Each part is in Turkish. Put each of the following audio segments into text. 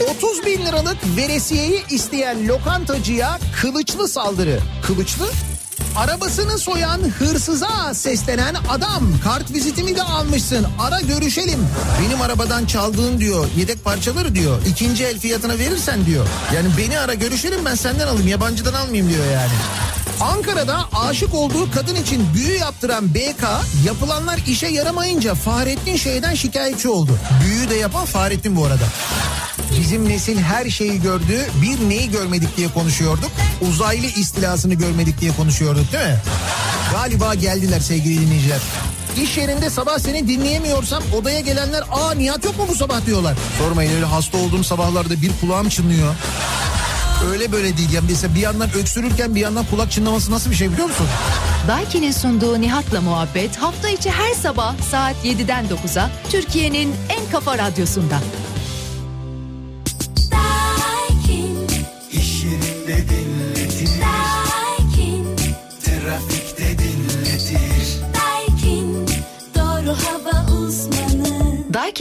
30 bin liralık veresiyeyi isteyen lokantacıya kılıçlı saldırı. Kılıçlı? Arabasını soyan hırsıza seslenen adam kart vizitimi de almışsın ara görüşelim. Benim arabadan çaldığın diyor yedek parçaları diyor ikinci el fiyatına verirsen diyor. Yani beni ara görüşelim ben senden alayım yabancıdan almayayım diyor yani. Ankara'da aşık olduğu kadın için büyü yaptıran BK yapılanlar işe yaramayınca Fahrettin şeyden şikayetçi oldu. Büyü de yapan Fahrettin bu arada. Bizim nesil her şeyi gördü. Bir neyi görmedik diye konuşuyorduk. Uzaylı istilasını görmedik diye konuşuyorduk değil mi? Galiba geldiler sevgili dinleyiciler. İş yerinde sabah seni dinleyemiyorsam odaya gelenler aa Nihat yok mu bu sabah diyorlar. Sormayın öyle hasta olduğum sabahlarda bir kulağım çınlıyor. Öyle böyle değil. Yani mesela bir yandan öksürürken bir yandan kulak çınlaması nasıl bir şey biliyor musun? Daiki'nin sunduğu Nihat'la muhabbet hafta içi her sabah saat 7'den 9'a Türkiye'nin en kafa radyosunda.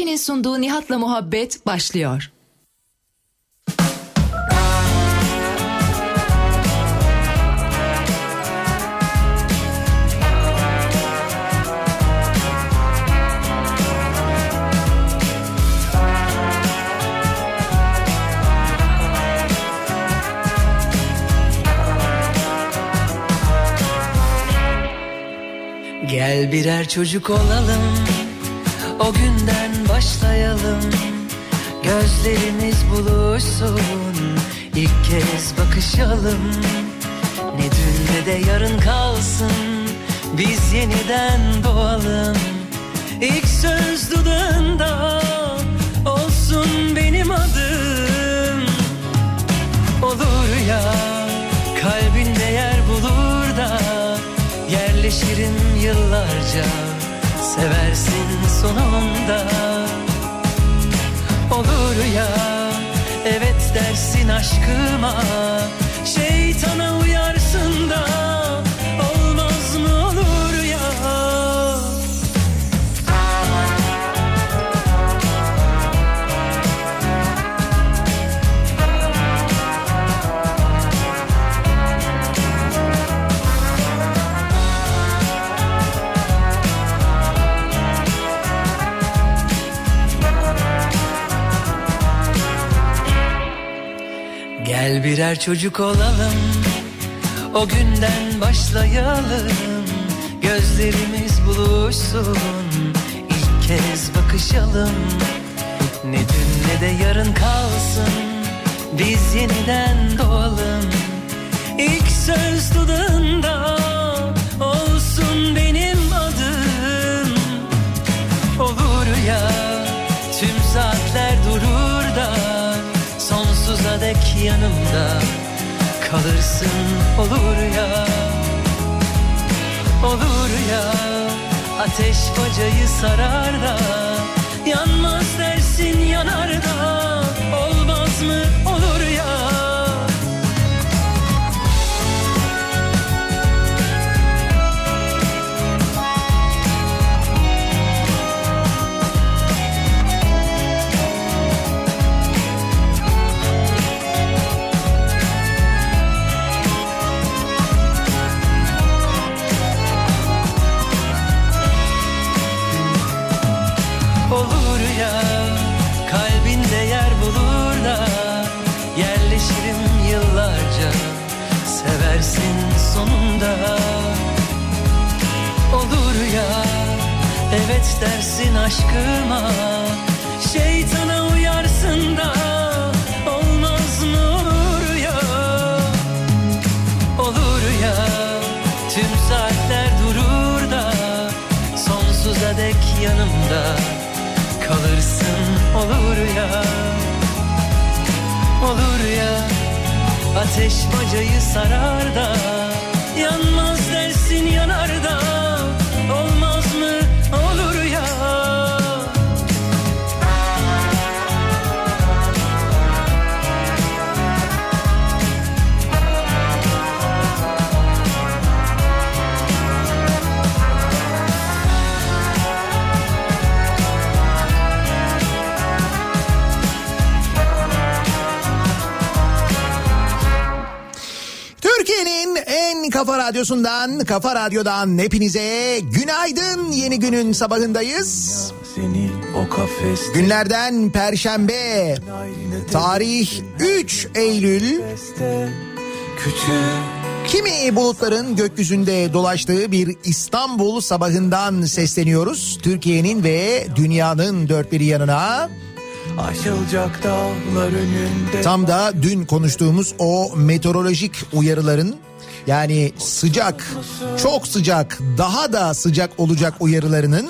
Daiki'nin sunduğu Nihat'la muhabbet başlıyor. Gel birer çocuk olalım O günden başlayalım. Gözlerimiz buluşsun. İlk kez bakışalım. Ne dün ne de yarın kalsın. Biz yeniden doğalım. İlk söz dudağında Olsun benim adım. Olur ya Kalbinde yer bulur da Yerleşirim yıllarca Seversin sonunda Olur ya Evet dersin aşkıma. Şeytana Gel birer çocuk olalım. O günden başlayalım. Gözlerimiz buluşsun. İlk kez bakışalım. Ne dün ne de yarın kalsın. Biz yeniden doğalım. İlk söz dudağında yanımda Kalırsın olur ya. Olur ya Ateş bacayı sarar da Yanmaz dersin yanar da Olmaz mı sonunda. Olur ya evet dersin aşkıma. Şeytana uyarsın da olmaz mı olur ya? Olur ya tüm saatler durur da Sonsuza dek yanımda kalırsın. Olur ya Olur ya ateş bacayı sarar da Yanmaz dersin yanar Kafa Radyosu'ndan, Kafa Radyo'dan hepinize günaydın. Yeni günün sabahındayız. Seni o kafeste Günlerden Perşembe. Tarih 3 Eylül. küçük Kimi bulutların gökyüzünde dolaştığı bir İstanbul sabahından sesleniyoruz. Türkiye'nin ve dünyanın dört bir yanına. aşılacak dağlar önünde Tam da dün konuştuğumuz o meteorolojik uyarıların yani sıcak, çok sıcak, daha da sıcak olacak uyarılarının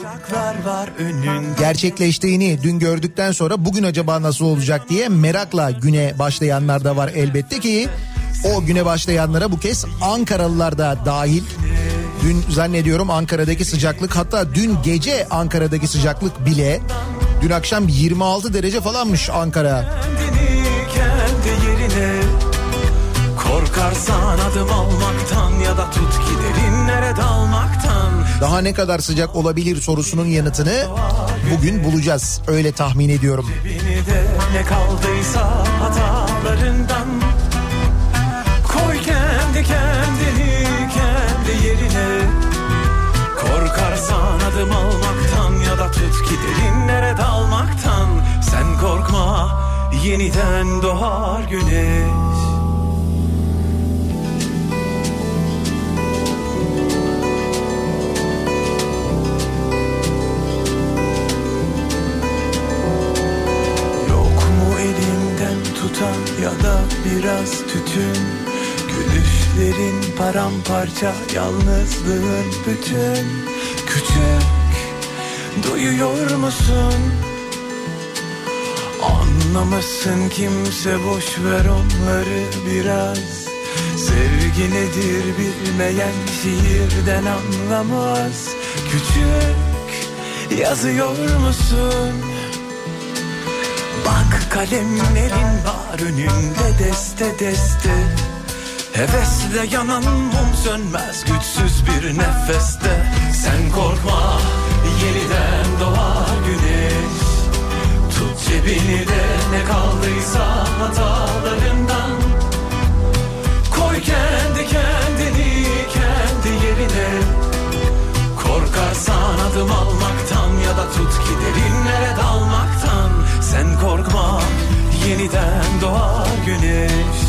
gerçekleştiğini dün gördükten sonra bugün acaba nasıl olacak diye merakla güne başlayanlar da var elbette ki o güne başlayanlara bu kez Ankaralılar da dahil. Dün zannediyorum Ankara'daki sıcaklık hatta dün gece Ankara'daki sıcaklık bile dün akşam 26 derece falanmış Ankara. kendini kendi yerine Korkarsan adım almaktan ya da tut ki derinlere dalmaktan. Daha ne kadar sıcak olabilir sorusunun yanıtını bugün bulacağız. Öyle tahmin ediyorum. De ne kaldıysa hatalarından. Koy kendi kendini kendi yerine. Korkarsan adım almaktan ya da tut ki derinlere dalmaktan. Sen korkma yeniden doğar güneş tutan ya da biraz tütün Gülüşlerin paramparça yalnızlığın bütün Küçük duyuyor musun? Anlamasın kimse boş ver onları biraz Sevgi nedir bilmeyen şiirden anlamaz Küçük yazıyor musun? Kalemlerin var önünde deste deste. Hevesle yanan mum sönmez güçsüz bir nefeste. Sen korkma yeniden doğar güneş. Tut cebini de ne kaldıysa hatalarından. Koy kendi kendini kendi yerine. Korkarsan adım almaktan ya da tut ki derinlere dalmaktan Sen korkma yeniden doğar güneş.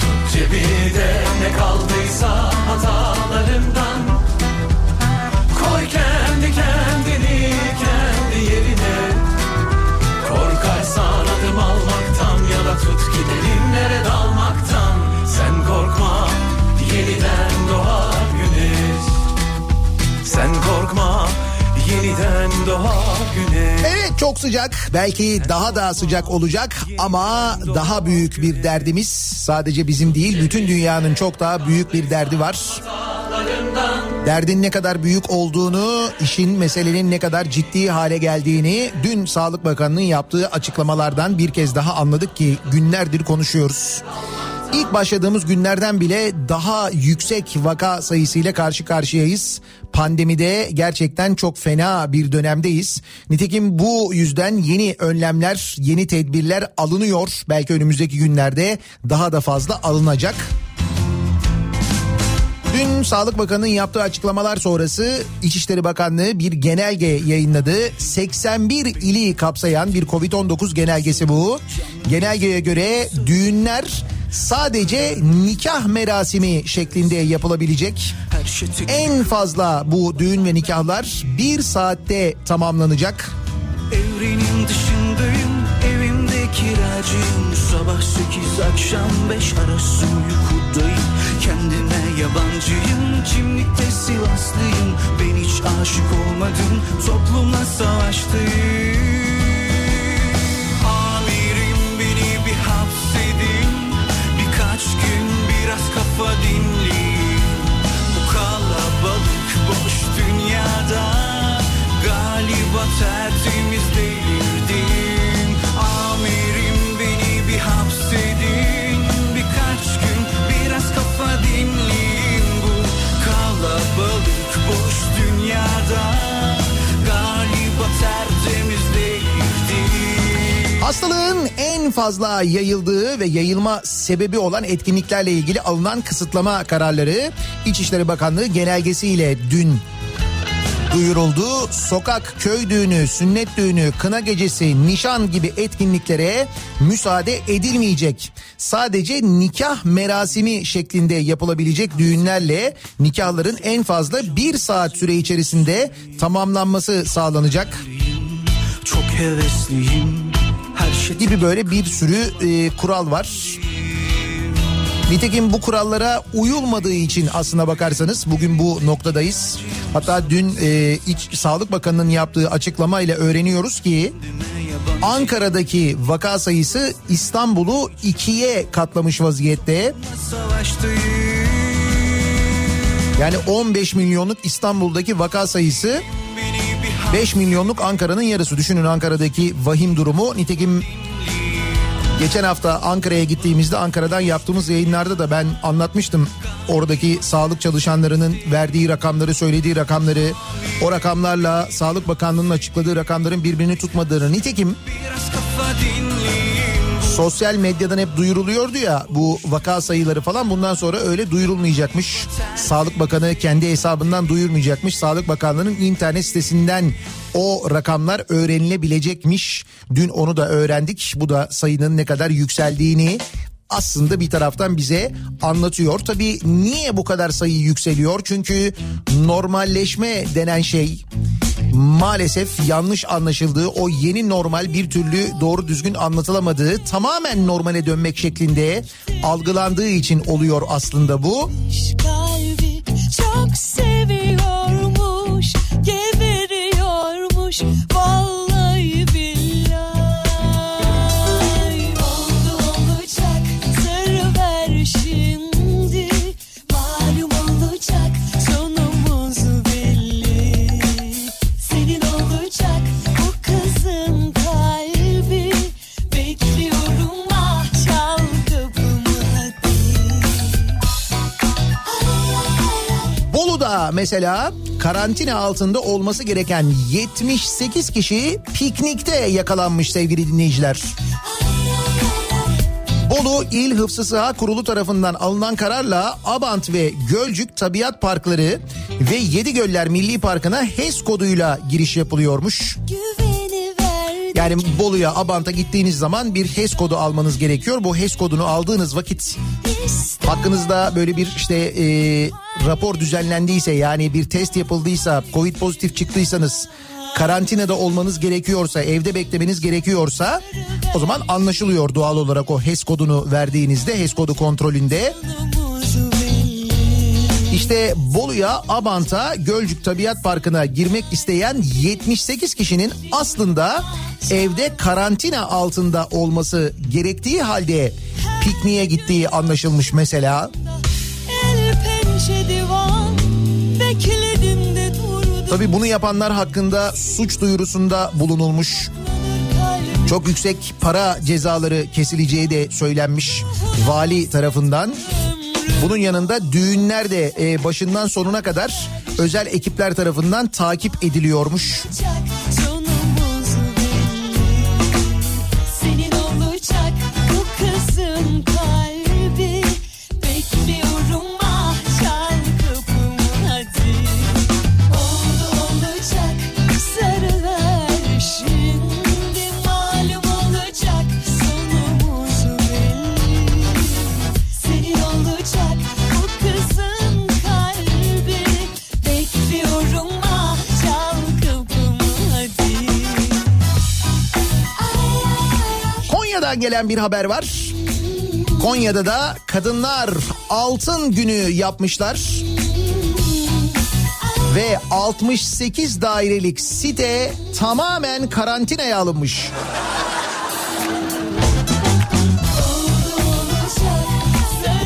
Tut cebini de ne kaldıysa hatalarından. Koy kendi kendini kendi yerine. Korkarsan adım almaktan ya da tut ki derinlere dalmaktan. Sen korkma yeniden doğar güneş. Sen korkma yeniden doğar güneş Evet çok sıcak belki daha da sıcak olacak ama daha büyük bir derdimiz sadece bizim değil bütün dünyanın çok daha büyük bir derdi var. Derdin ne kadar büyük olduğunu, işin meselenin ne kadar ciddi hale geldiğini dün Sağlık Bakanı'nın yaptığı açıklamalardan bir kez daha anladık ki günlerdir konuşuyoruz. İlk başladığımız günlerden bile daha yüksek vaka sayısıyla karşı karşıyayız. Pandemide gerçekten çok fena bir dönemdeyiz. Nitekim bu yüzden yeni önlemler, yeni tedbirler alınıyor. Belki önümüzdeki günlerde daha da fazla alınacak. Dün Sağlık Bakanı'nın yaptığı açıklamalar sonrası İçişleri Bakanlığı bir genelge yayınladı. 81 ili kapsayan bir Covid-19 genelgesi bu. Genelgeye göre düğünler sadece nikah merasimi şeklinde yapılabilecek. En fazla bu düğün ve nikahlar bir saatte tamamlanacak. Evrenin dışındayım Evimde kiracıyım Sabah sekiz akşam beş arası uykudayım Kendime yabancıyım Kimlikte Sivaslıyım Ben hiç aşık olmadım Toplumla savaştayım tertemiz değildim Amirim beni bir hapsedin. Birkaç gün biraz kafa dinleyin Bu kalabalık boş dünyada Galiba tertemiz Hastalığın en fazla yayıldığı ve yayılma sebebi olan etkinliklerle ilgili alınan kısıtlama kararları İçişleri Bakanlığı genelgesiyle dün duyuruldu. Sokak, köy düğünü, sünnet düğünü, kına gecesi, nişan gibi etkinliklere müsaade edilmeyecek. Sadece nikah merasimi şeklinde yapılabilecek düğünlerle nikahların en fazla bir saat süre içerisinde tamamlanması sağlanacak. Çok hevesliyim her şey gibi böyle bir sürü e, kural var. Nitekim bu kurallara uyulmadığı için aslına bakarsanız bugün bu noktadayız. Hatta dün e, İç Sağlık Bakanı'nın yaptığı açıklamayla öğreniyoruz ki Ankara'daki vaka sayısı İstanbul'u ikiye katlamış vaziyette. Yani 15 milyonluk İstanbul'daki vaka sayısı 5 milyonluk Ankara'nın yarısı. Düşünün Ankara'daki vahim durumu. Nitekim geçen hafta Ankara'ya gittiğimizde Ankara'dan yaptığımız yayınlarda da ben anlatmıştım. Oradaki sağlık çalışanlarının verdiği rakamları, söylediği rakamları, o rakamlarla Sağlık Bakanlığı'nın açıkladığı rakamların birbirini tutmadığını. Nitekim sosyal medyadan hep duyuruluyordu ya bu vaka sayıları falan bundan sonra öyle duyurulmayacakmış. Sağlık Bakanı kendi hesabından duyurmayacakmış. Sağlık Bakanlığı'nın internet sitesinden o rakamlar öğrenilebilecekmiş. Dün onu da öğrendik. Bu da sayının ne kadar yükseldiğini aslında bir taraftan bize anlatıyor. Tabii niye bu kadar sayı yükseliyor? Çünkü normalleşme denen şey maalesef yanlış anlaşıldığı o yeni normal bir türlü doğru düzgün anlatılamadığı tamamen normale dönmek şeklinde algılandığı için oluyor aslında bu. kalbi çok seviyormuş mesela karantina altında olması gereken 78 kişi piknikte yakalanmış sevgili dinleyiciler. Bolu İl Hıfzı Sıha Kurulu tarafından alınan kararla Abant ve Gölcük Tabiat Parkları ve Yedigöller Milli Parkı'na HES koduyla giriş yapılıyormuş. Yani Bolu'ya Abant'a gittiğiniz zaman bir HES kodu almanız gerekiyor. Bu HES kodunu aldığınız vakit hakkınızda böyle bir işte e, rapor düzenlendiyse yani bir test yapıldıysa Covid pozitif çıktıysanız karantinada olmanız gerekiyorsa evde beklemeniz gerekiyorsa o zaman anlaşılıyor doğal olarak o HES kodunu verdiğinizde HES kodu kontrolünde. İşte Bolu'ya, Abant'a, Gölcük Tabiat Parkı'na girmek isteyen 78 kişinin aslında evde karantina altında olması gerektiği halde pikniğe gittiği anlaşılmış mesela. El Tabii bunu yapanlar hakkında suç duyurusunda bulunulmuş. Çok yüksek para cezaları kesileceği de söylenmiş vali tarafından. Bunun yanında düğünler de e, başından sonuna kadar özel ekipler tarafından takip ediliyormuş. Konya'dan gelen bir haber var. Konya'da da kadınlar altın günü yapmışlar. Ve 68 dairelik site tamamen karantinaya alınmış.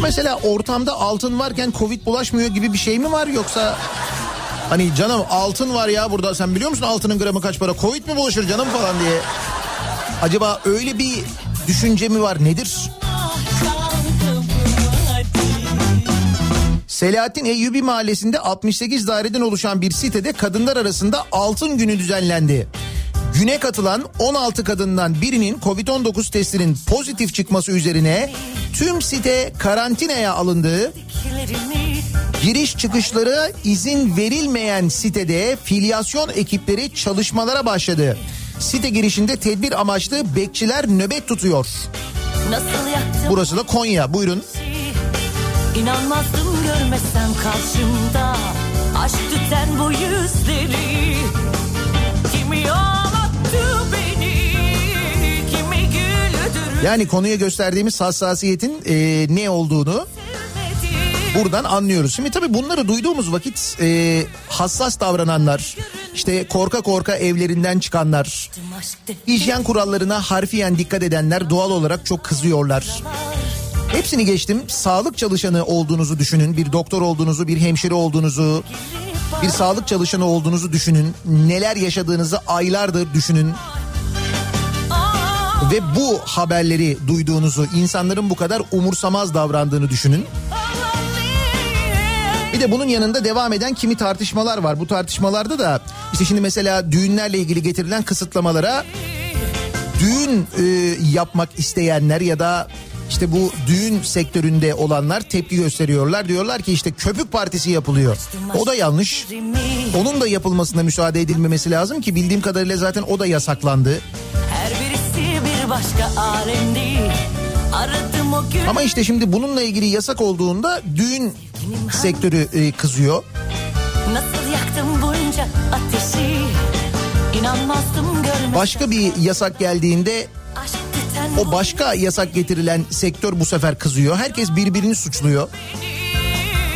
Mesela ortamda altın varken Covid bulaşmıyor gibi bir şey mi var yoksa hani canım altın var ya burada sen biliyor musun altının gramı kaç para Covid mi bulaşır canım falan diye. Acaba öyle bir düşünce mi var nedir? Selahattin Eyyubi mahallesinde 68 daireden oluşan bir sitede kadınlar arasında altın günü düzenlendi. Güne katılan 16 kadından birinin Covid-19 testinin pozitif çıkması üzerine tüm site karantinaya alındığı Giriş çıkışları izin verilmeyen sitede filyasyon ekipleri çalışmalara başladı. Site girişinde tedbir amaçlı bekçiler nöbet tutuyor. Burası da Konya. Buyurun. İnanmazdım görmesem karşımda Aşk tüten bu yüzleri Kimi ağlattı beni Kimi güldürdü Yani konuya gösterdiğimiz hassasiyetin e, ne olduğunu buradan anlıyoruz. Şimdi tabii bunları duyduğumuz vakit e, hassas davrananlar, işte korka korka evlerinden çıkanlar, hijyen kurallarına harfiyen dikkat edenler doğal olarak çok kızıyorlar. Hepsini geçtim. Sağlık çalışanı olduğunuzu düşünün. Bir doktor olduğunuzu, bir hemşire olduğunuzu, bir sağlık çalışanı olduğunuzu düşünün. Neler yaşadığınızı aylardır düşünün. Ve bu haberleri duyduğunuzu, insanların bu kadar umursamaz davrandığını düşünün. Bir de bunun yanında devam eden kimi tartışmalar var. Bu tartışmalarda da işte şimdi mesela düğünlerle ilgili getirilen kısıtlamalara düğün e, yapmak isteyenler ya da işte bu düğün sektöründe olanlar tepki gösteriyorlar. Diyorlar ki işte köpük partisi yapılıyor. O da yanlış. Onun da yapılmasına müsaade edilmemesi lazım ki bildiğim kadarıyla zaten o da yasaklandı. Her birisi bir başka alemdi Ama işte şimdi bununla ilgili yasak olduğunda düğün sektörü e, kızıyor. Nasıl yaktım bunca ateşi Başka bir yasak geldiğinde o başka yasak getirilen sektör bu sefer kızıyor. Herkes birbirini suçluyor.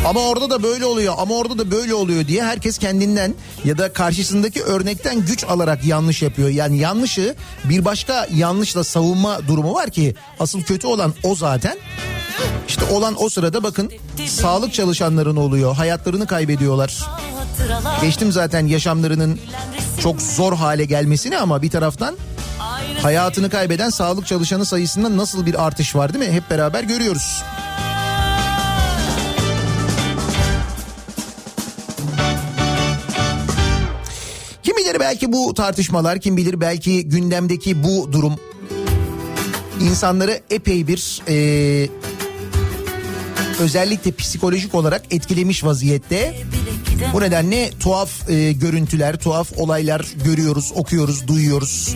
Ama orada da böyle oluyor ama orada da böyle oluyor diye herkes kendinden ya da karşısındaki örnekten güç alarak yanlış yapıyor. Yani yanlışı bir başka yanlışla savunma durumu var ki asıl kötü olan o zaten. İşte olan o sırada bakın sağlık çalışanların oluyor hayatlarını kaybediyorlar. Geçtim zaten yaşamlarının çok zor hale gelmesini ama bir taraftan hayatını kaybeden sağlık çalışanı sayısında nasıl bir artış var değil mi? Hep beraber görüyoruz. Kim bilir belki bu tartışmalar, kim bilir belki gündemdeki bu durum insanları epey bir e, özellikle psikolojik olarak etkilemiş vaziyette. Bu nedenle tuhaf e, görüntüler, tuhaf olaylar görüyoruz, okuyoruz, duyuyoruz,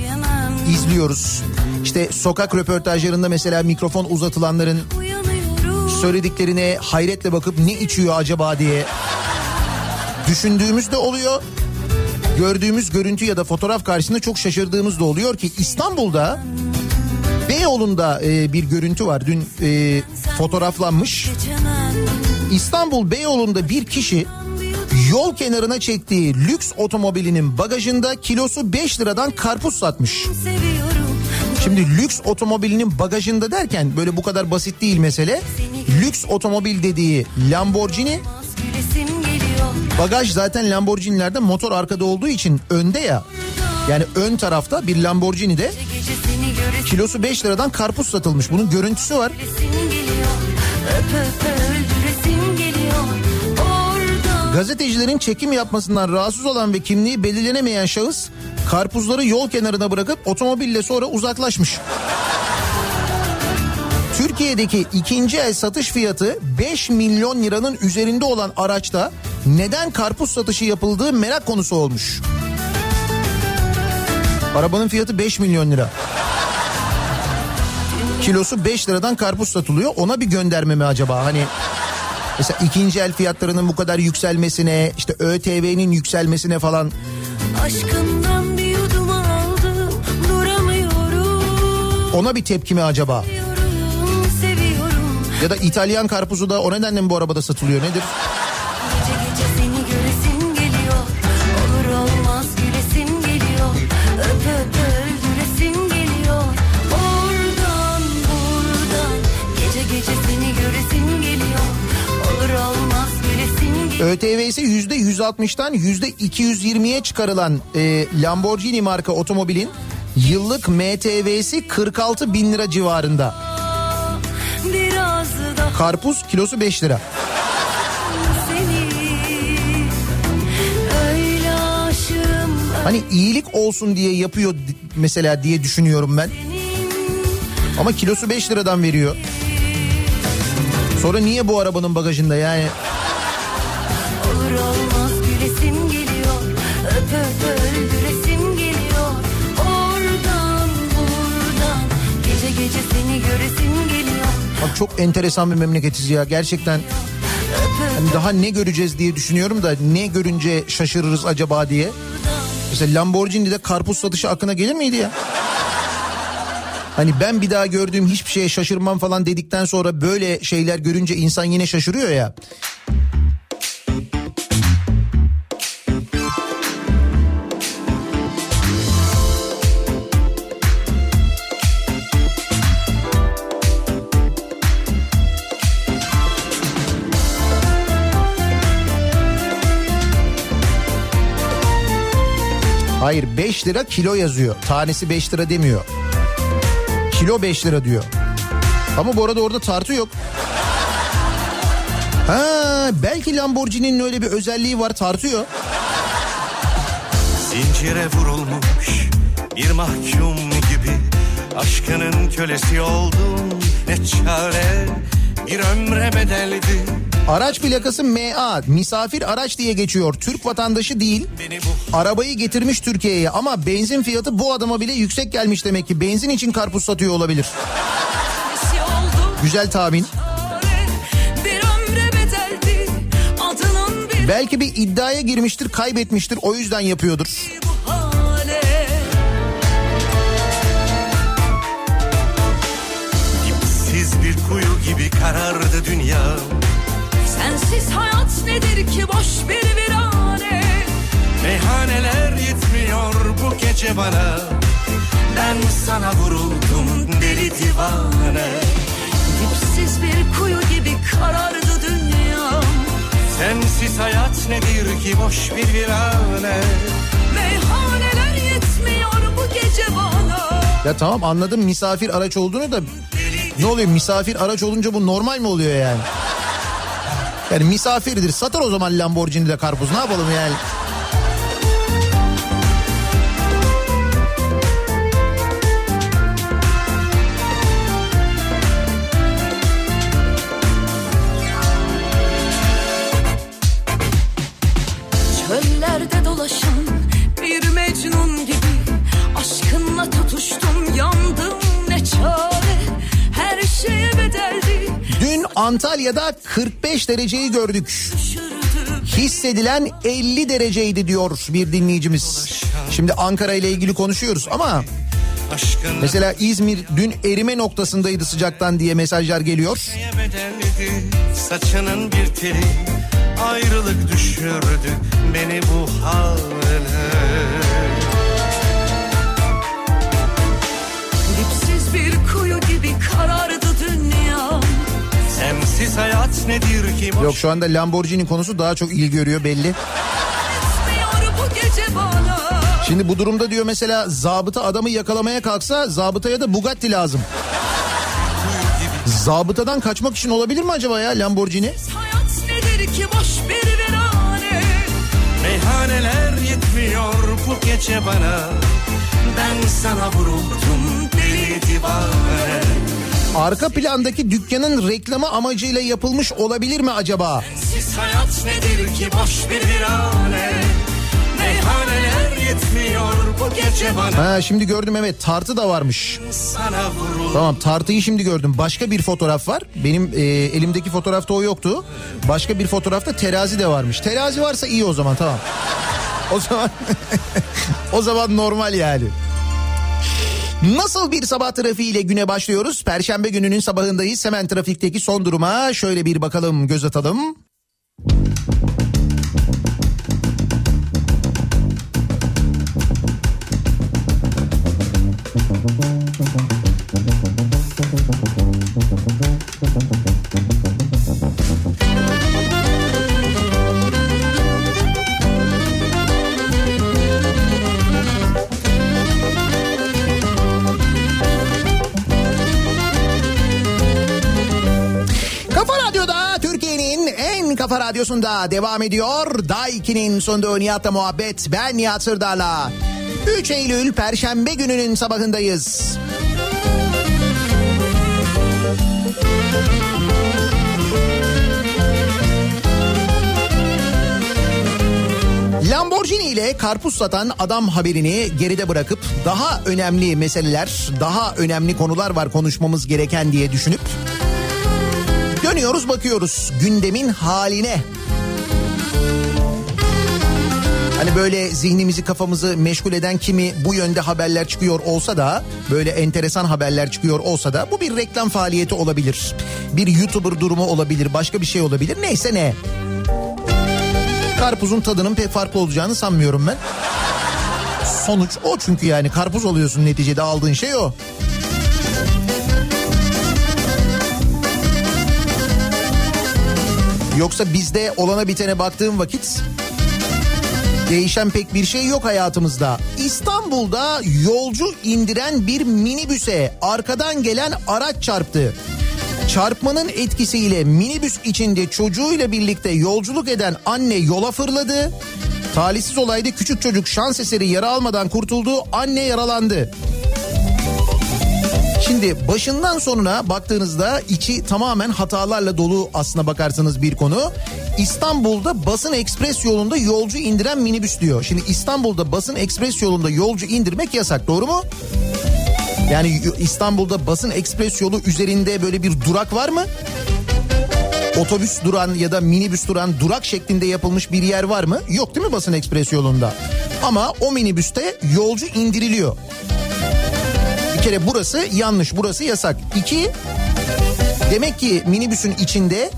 izliyoruz. İşte sokak röportajlarında mesela mikrofon uzatılanların söylediklerine hayretle bakıp ne içiyor acaba diye düşündüğümüz de oluyor. Gördüğümüz görüntü ya da fotoğraf karşısında çok şaşırdığımız da oluyor ki İstanbul'da Beyoğlu'nda e, bir görüntü var. Dün e, fotoğraflanmış. İstanbul Beyoğlu'nda bir kişi yol kenarına çektiği lüks otomobilinin bagajında kilosu 5 liradan karpuz satmış. Şimdi lüks otomobilinin bagajında derken böyle bu kadar basit değil mesele. Lüks otomobil dediği Lamborghini bagaj zaten Lamborghini'lerde motor arkada olduğu için önde ya. Yani ön tarafta bir Lamborghini'de kilosu 5 liradan karpuz satılmış. Bunun görüntüsü var. Gazetecilerin çekim yapmasından rahatsız olan ve kimliği belirlenemeyen şahıs karpuzları yol kenarına bırakıp otomobille sonra uzaklaşmış. Türkiye'deki ikinci el satış fiyatı 5 milyon liranın üzerinde olan araçta neden karpuz satışı yapıldığı merak konusu olmuş. Arabanın fiyatı 5 milyon lira. Kilosu 5 liradan karpuz satılıyor. Ona bir gönderme mi acaba? Hani mesela ikinci el fiyatlarının bu kadar yükselmesine, işte ÖTV'nin yükselmesine falan Aşkından bir yudum aldım duramıyorum ona bir tepki mi acaba? Seviyorum, seviyorum Ya da İtalyan karpuzu da o nedenle mi bu arabada satılıyor nedir? ÖTV ise yüzde 160'tan yüzde 220'ye çıkarılan e, Lamborghini marka otomobilin yıllık MTV'si 46 bin lira civarında. Karpuz kilosu 5 lira. Hani iyilik olsun diye yapıyor mesela diye düşünüyorum ben. Ama kilosu 5 liradan veriyor. Sonra niye bu arabanın bagajında yani? Olur olmaz gülesim geliyor Öp öp öldüresim geliyor Oradan buradan Gece gece seni göresim geliyor Bak çok enteresan bir memleketiz ya gerçekten. Hani daha ne göreceğiz diye düşünüyorum da ne görünce şaşırırız acaba diye. Mesela Lamborghini'de karpuz satışı aklına gelir miydi ya? Hani ben bir daha gördüğüm hiçbir şeye şaşırmam falan dedikten sonra böyle şeyler görünce insan yine şaşırıyor ya. Hayır 5 lira kilo yazıyor. Tanesi 5 lira demiyor. Kilo 5 lira diyor. Ama bu arada orada tartı yok. Ha, belki Lamborghini'nin öyle bir özelliği var tartıyor. Zincire vurulmuş bir mahkum gibi Aşkının kölesi oldum ne çare Bir ömre bedeldi Araç plakası MA misafir araç diye geçiyor. Türk vatandaşı değil. Arabayı getirmiş Türkiye'ye ama benzin fiyatı bu adama bile yüksek gelmiş demek ki. Benzin için karpuz satıyor olabilir. Güzel tahmin. Belki bir iddiaya girmiştir, kaybetmiştir. O yüzden yapıyordur. dipsiz bir kuyu gibi karardı dünya Sensiz hayat nedir ki? Boş bir virane. Meyhaneler yetmiyor bu gece bana. Ben sana vuruldum deli divane. Dipsiz bir kuyu gibi karardı dünyam. Sensiz hayat nedir ki? Boş bir virane. Meyhaneler yetmiyor bu gece bana. Ya tamam anladım misafir araç olduğunu da. Ne oluyor? Misafir araç olunca bu normal mi oluyor yani? Yani misafirdir. Satar o zaman Lamborghini'de karpuz. Ne yapalım yani? Çöllerde dolaşan bir mecnun gibi Aşkınla tutuştum Dün Antalya'da 45 dereceyi gördük. Hissedilen 50 dereceydi diyor bir dinleyicimiz. Şimdi Ankara ile ilgili konuşuyoruz ama mesela İzmir dün erime noktasındaydı sıcaktan diye mesajlar geliyor. Saçının bir teli Ayrılık düşürdü beni bu hale Sensiz hayat nedir ki boş Yok şu anda Lamborghini konusu daha çok ilgi görüyor belli. Şimdi bu durumda diyor mesela zabıta adamı yakalamaya kalksa zabıtaya da Bugatti lazım. Zabıtadan kaçmak için olabilir mi acaba ya Lamborghini? Hayat nedir ki boş bir virane Meyhaneler yetmiyor bu gece bana Ben sana vuruldum deli divane Arka plandaki dükkanın reklamı amacıyla yapılmış olabilir mi acaba? Siz hayat nedir ki boş bir virane Meyhaneler yetmiyor bu gece bana Ha şimdi gördüm evet tartı da varmış. Tamam tartıyı şimdi gördüm. Başka bir fotoğraf var. Benim e, elimdeki fotoğrafta o yoktu. Başka bir fotoğrafta terazi de varmış. Terazi varsa iyi o zaman tamam. O zaman o zaman normal yani. Nasıl bir sabah trafiğiyle güne başlıyoruz? Perşembe gününün sabahındayız. Hemen trafikteki son duruma şöyle bir bakalım, göz atalım. Kafa Radyosu'nda devam ediyor. Daiki'nin sonunda Nihat'la muhabbet. Ben Nihat Sırdar'la. 3 Eylül Perşembe gününün sabahındayız. Lamborghini ile karpuz satan adam haberini geride bırakıp daha önemli meseleler, daha önemli konular var konuşmamız gereken diye düşünüp dönüyoruz bakıyoruz gündemin haline. Hani böyle zihnimizi kafamızı meşgul eden kimi bu yönde haberler çıkıyor olsa da böyle enteresan haberler çıkıyor olsa da bu bir reklam faaliyeti olabilir. Bir YouTuber durumu olabilir, başka bir şey olabilir. Neyse ne. Karpuzun tadının pek farklı olacağını sanmıyorum ben. Sonuç o çünkü yani karpuz alıyorsun neticede aldığın şey o. Yoksa bizde olana bitene baktığım vakit değişen pek bir şey yok hayatımızda. İstanbul'da yolcu indiren bir minibüse arkadan gelen araç çarptı. Çarpmanın etkisiyle minibüs içinde çocuğuyla birlikte yolculuk eden anne yola fırladı. Talihsiz olayda küçük çocuk şans eseri yara almadan kurtuldu. Anne yaralandı. Şimdi başından sonuna baktığınızda içi tamamen hatalarla dolu aslına bakarsanız bir konu. İstanbul'da basın ekspres yolunda yolcu indiren minibüs diyor. Şimdi İstanbul'da basın ekspres yolunda yolcu indirmek yasak doğru mu? Yani İstanbul'da basın ekspres yolu üzerinde böyle bir durak var mı? Otobüs duran ya da minibüs duran durak şeklinde yapılmış bir yer var mı? Yok değil mi basın ekspres yolunda? Ama o minibüste yolcu indiriliyor. Bir kere burası yanlış, burası yasak. İki, demek ki minibüsün içinde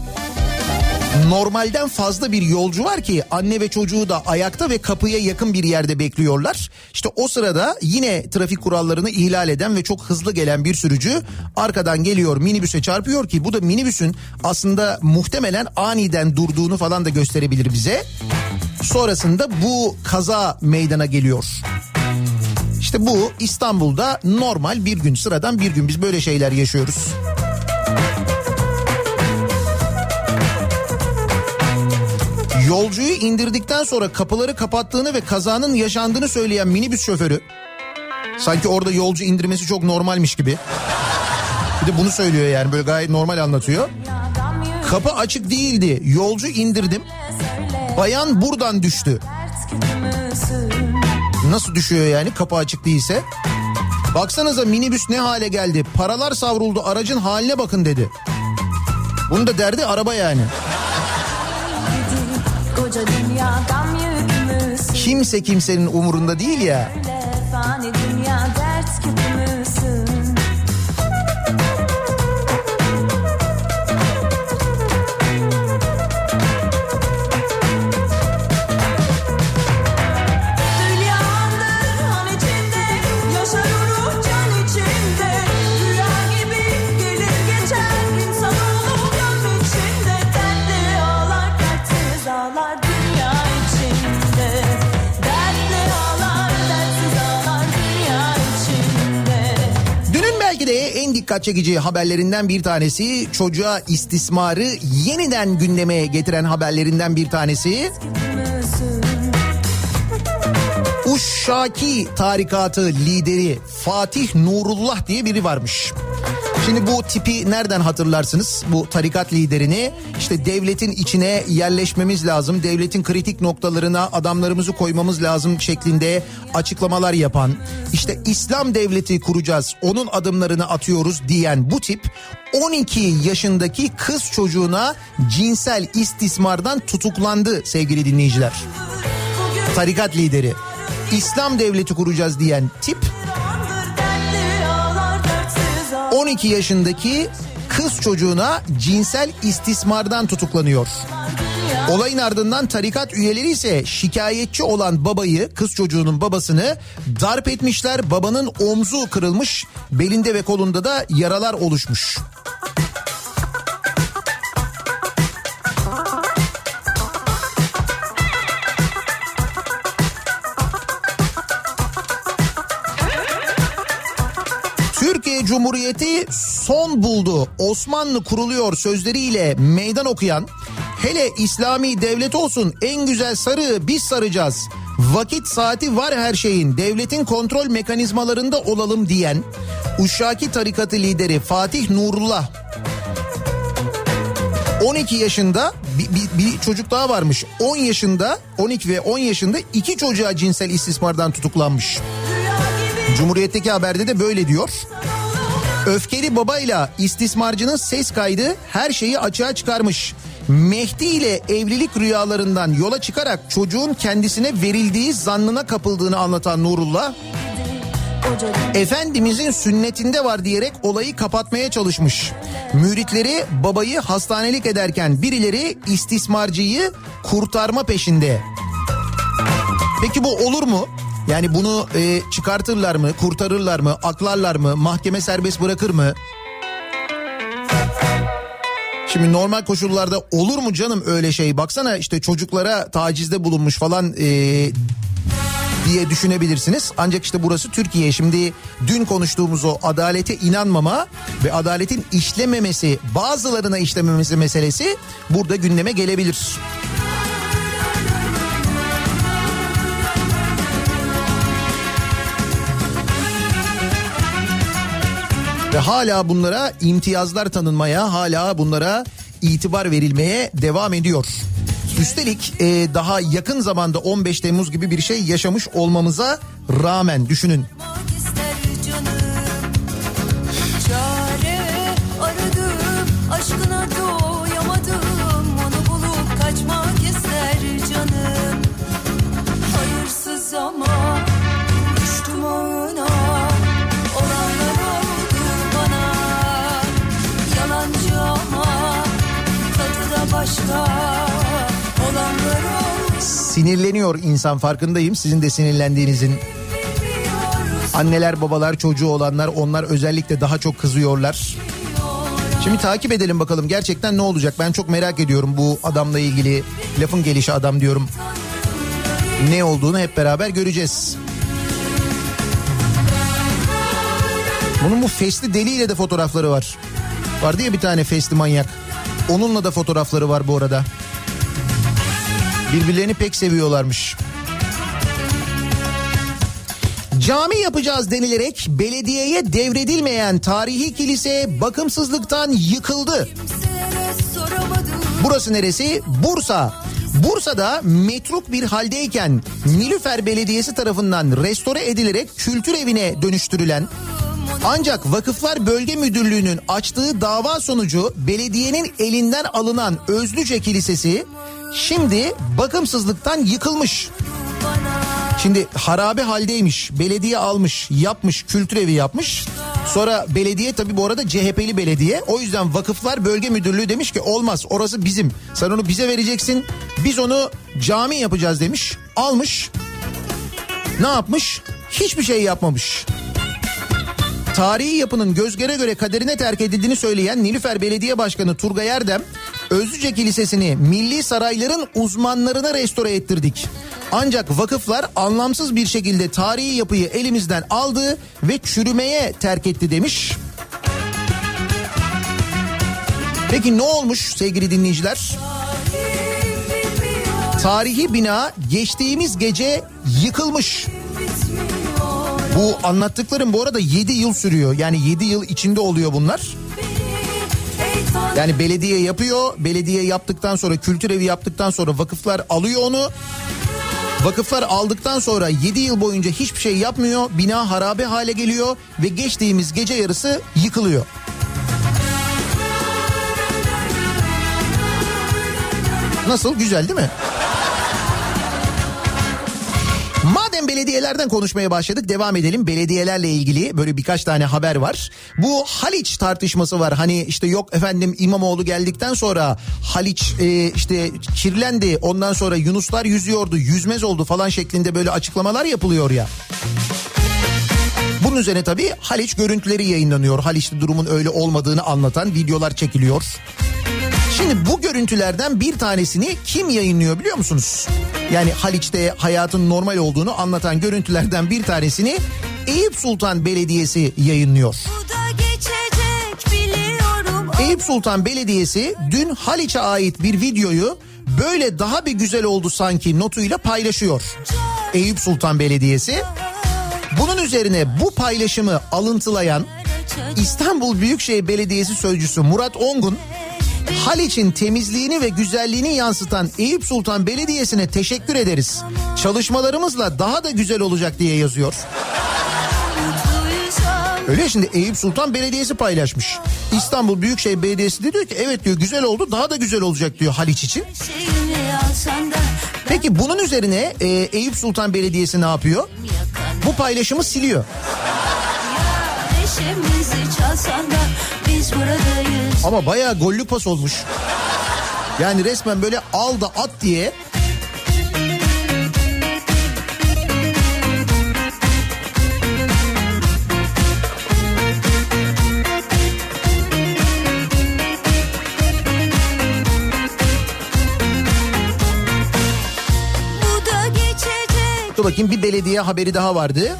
normalden fazla bir yolcu var ki anne ve çocuğu da ayakta ve kapıya yakın bir yerde bekliyorlar. İşte o sırada yine trafik kurallarını ihlal eden ve çok hızlı gelen bir sürücü arkadan geliyor minibüse çarpıyor ki bu da minibüsün aslında muhtemelen aniden durduğunu falan da gösterebilir bize. Sonrasında bu kaza meydana geliyor. İşte bu İstanbul'da normal bir gün sıradan bir gün biz böyle şeyler yaşıyoruz. Yolcuyu indirdikten sonra kapıları kapattığını ve kazanın yaşandığını söyleyen minibüs şoförü sanki orada yolcu indirmesi çok normalmiş gibi. Bir de bunu söylüyor yani böyle gayet normal anlatıyor. Kapı açık değildi. Yolcu indirdim. Bayan buradan düştü. Nasıl düşüyor yani kapı açık değilse? Baksanıza minibüs ne hale geldi. Paralar savruldu aracın haline bakın dedi. Bunu da derdi araba yani. Kimse kimsenin umurunda değil ya. Fani dünya dikkat çekici haberlerinden bir tanesi çocuğa istismarı yeniden gündeme getiren haberlerinden bir tanesi. Uşşaki tarikatı lideri Fatih Nurullah diye biri varmış. Şimdi bu tipi nereden hatırlarsınız? Bu tarikat liderini işte devletin içine yerleşmemiz lazım. Devletin kritik noktalarına adamlarımızı koymamız lazım şeklinde açıklamalar yapan. işte İslam devleti kuracağız. Onun adımlarını atıyoruz diyen bu tip 12 yaşındaki kız çocuğuna cinsel istismardan tutuklandı sevgili dinleyiciler. Tarikat lideri. İslam devleti kuracağız diyen tip 12 yaşındaki kız çocuğuna cinsel istismardan tutuklanıyor. Olayın ardından tarikat üyeleri ise şikayetçi olan babayı, kız çocuğunun babasını darp etmişler. Babanın omzu kırılmış, belinde ve kolunda da yaralar oluşmuş. Türkiye Cumhuriyeti son buldu. Osmanlı kuruluyor sözleriyle meydan okuyan Hele İslami devlet olsun en güzel sarığı biz saracağız. Vakit saati var her şeyin devletin kontrol mekanizmalarında olalım diyen Uşaki tarikatı lideri Fatih Nurullah 12 yaşında bir, bir, bir çocuk daha varmış. 10 yaşında 12 ve 10 yaşında iki çocuğa cinsel istismardan tutuklanmış. Cumhuriyet'teki haberde de böyle diyor. Öfkeli babayla istismarcının ses kaydı her şeyi açığa çıkarmış. Mehdi ile evlilik rüyalarından yola çıkarak çocuğun kendisine verildiği zannına kapıldığını anlatan Nurullah, Efendimizin sünnetinde var diyerek olayı kapatmaya çalışmış. Müritleri babayı hastanelik ederken birileri istismarcıyı kurtarma peşinde. Peki bu olur mu? Yani bunu e, çıkartırlar mı, kurtarırlar mı, aklarlar mı, mahkeme serbest bırakır mı? Şimdi normal koşullarda olur mu canım öyle şey? Baksana işte çocuklara tacizde bulunmuş falan e, diye düşünebilirsiniz. Ancak işte burası Türkiye. Şimdi dün konuştuğumuz o adalete inanmama ve adaletin işlememesi, bazılarına işlememesi meselesi burada gündeme gelebilir. Ve hala bunlara imtiyazlar tanınmaya, hala bunlara itibar verilmeye devam ediyor. Üstelik e, daha yakın zamanda 15 Temmuz gibi bir şey yaşamış olmamıza rağmen düşünün. ister başka Olanlar Sinirleniyor insan farkındayım sizin de sinirlendiğinizin. Anneler babalar çocuğu olanlar onlar özellikle daha çok kızıyorlar. Şimdi takip edelim bakalım gerçekten ne olacak ben çok merak ediyorum bu adamla ilgili lafın gelişi adam diyorum. Ne olduğunu hep beraber göreceğiz. Bunun bu fesli deliyle de fotoğrafları var. Vardı ya bir tane fesli manyak. Onunla da fotoğrafları var bu arada. Birbirlerini pek seviyorlarmış. Cami yapacağız denilerek belediyeye devredilmeyen tarihi kilise bakımsızlıktan yıkıldı. Burası neresi? Bursa. Bursa'da metruk bir haldeyken Nilüfer Belediyesi tarafından restore edilerek kültür evine dönüştürülen ancak Vakıflar Bölge Müdürlüğü'nün açtığı dava sonucu belediyenin elinden alınan Özlüce Kilisesi şimdi bakımsızlıktan yıkılmış. Şimdi harabe haldeymiş. Belediye almış, yapmış, kültür evi yapmış. Sonra belediye tabii bu arada CHP'li belediye. O yüzden Vakıflar Bölge Müdürlüğü demiş ki olmaz orası bizim. Sen onu bize vereceksin. Biz onu cami yapacağız demiş. Almış. Ne yapmış? Hiçbir şey yapmamış. Tarihi yapının göz göre kaderine terk edildiğini söyleyen Nilüfer Belediye Başkanı Turgay Erdem, Özlüce Kilisesi'ni milli sarayların uzmanlarına restore ettirdik. Ancak vakıflar anlamsız bir şekilde tarihi yapıyı elimizden aldı ve çürümeye terk etti demiş. Peki ne olmuş sevgili dinleyiciler? Tarihi bina geçtiğimiz gece yıkılmış. Bu anlattıklarım bu arada 7 yıl sürüyor. Yani 7 yıl içinde oluyor bunlar. Yani belediye yapıyor. Belediye yaptıktan sonra kültür evi yaptıktan sonra vakıflar alıyor onu. Vakıflar aldıktan sonra 7 yıl boyunca hiçbir şey yapmıyor. Bina harabe hale geliyor ve geçtiğimiz gece yarısı yıkılıyor. Nasıl? Güzel değil mi? Madem belediyelerden konuşmaya başladık devam edelim. Belediyelerle ilgili böyle birkaç tane haber var. Bu Haliç tartışması var. Hani işte yok efendim İmamoğlu geldikten sonra Haliç e, işte kirlendi. Ondan sonra Yunuslar yüzüyordu, yüzmez oldu falan şeklinde böyle açıklamalar yapılıyor ya. Bunun üzerine tabii Haliç görüntüleri yayınlanıyor. Haliç'te durumun öyle olmadığını anlatan videolar çekiliyor. Şimdi bu görüntülerden bir tanesini kim yayınlıyor biliyor musunuz? Yani Haliç'te hayatın normal olduğunu anlatan görüntülerden bir tanesini Eyüp Sultan Belediyesi yayınlıyor. Eyüp Sultan Belediyesi dün Haliç'e ait bir videoyu böyle daha bir güzel oldu sanki notuyla paylaşıyor. Eyüp Sultan Belediyesi. Bunun üzerine bu paylaşımı alıntılayan İstanbul Büyükşehir Belediyesi Sözcüsü Murat Ongun Haliç'in temizliğini ve güzelliğini yansıtan Eyüp Sultan Belediyesi'ne teşekkür ederiz. Çalışmalarımızla daha da güzel olacak diye yazıyor. Öyle ya şimdi Eyüp Sultan Belediyesi paylaşmış. İstanbul Büyükşehir Belediyesi de diyor ki evet diyor güzel oldu daha da güzel olacak diyor Haliç için. Peki bunun üzerine e, Eyüp Sultan Belediyesi ne yapıyor? Bu paylaşımı siliyor. Da biz buradayız. Ama bayağı gollü pas olmuş. Yani resmen böyle al da at diye Bu da geçecek. Dur bakayım bir belediye haberi daha vardı.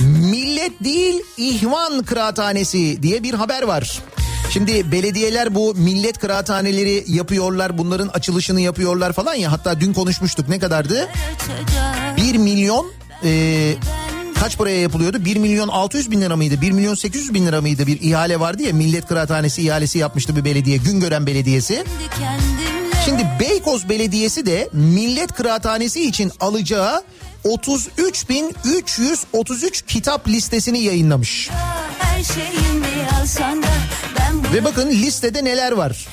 Millet değil ihvan kıraathanesi diye bir haber var. Şimdi belediyeler bu millet kıraathaneleri yapıyorlar bunların açılışını yapıyorlar falan ya hatta dün konuşmuştuk ne kadardı? 1 milyon e, kaç paraya yapılıyordu? 1 milyon 600 bin lira mıydı? 1 milyon 800 bin lira mıydı? Bir ihale vardı ya millet kıraathanesi ihalesi yapmıştı bir belediye Güngören Belediyesi. Şimdi Beykoz Belediyesi de millet kıraathanesi için alacağı 33.333 kitap listesini yayınlamış. her şeyimi Ve bakın listede neler var.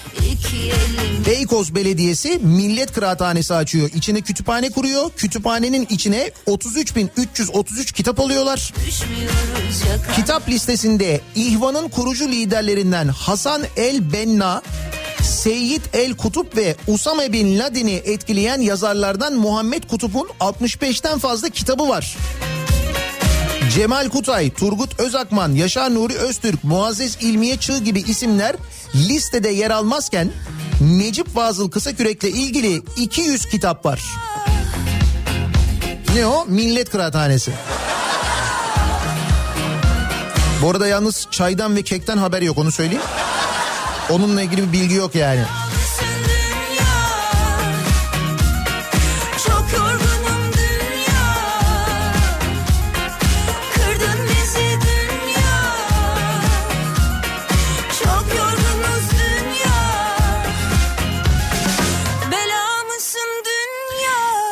Beykoz Belediyesi millet kıraathanesi açıyor. İçine kütüphane kuruyor. Kütüphanenin içine 33.333 kitap alıyorlar. Kitap listesinde İhvan'ın kurucu liderlerinden Hasan El Benna, Seyyid El Kutup ve Usame Bin Laden'i etkileyen yazarlardan Muhammed Kutup'un 65'ten fazla kitabı var. Cemal Kutay, Turgut Özakman, Yaşar Nuri Öztürk, Muazzez İlmiye Çığ gibi isimler listede yer almazken Necip Fazıl Kısakürek'le ilgili 200 kitap var. Ne o? Millet Kıraathanesi. Bu arada yalnız çaydan ve kekten haber yok onu söyleyeyim. Onunla ilgili bir bilgi yok yani.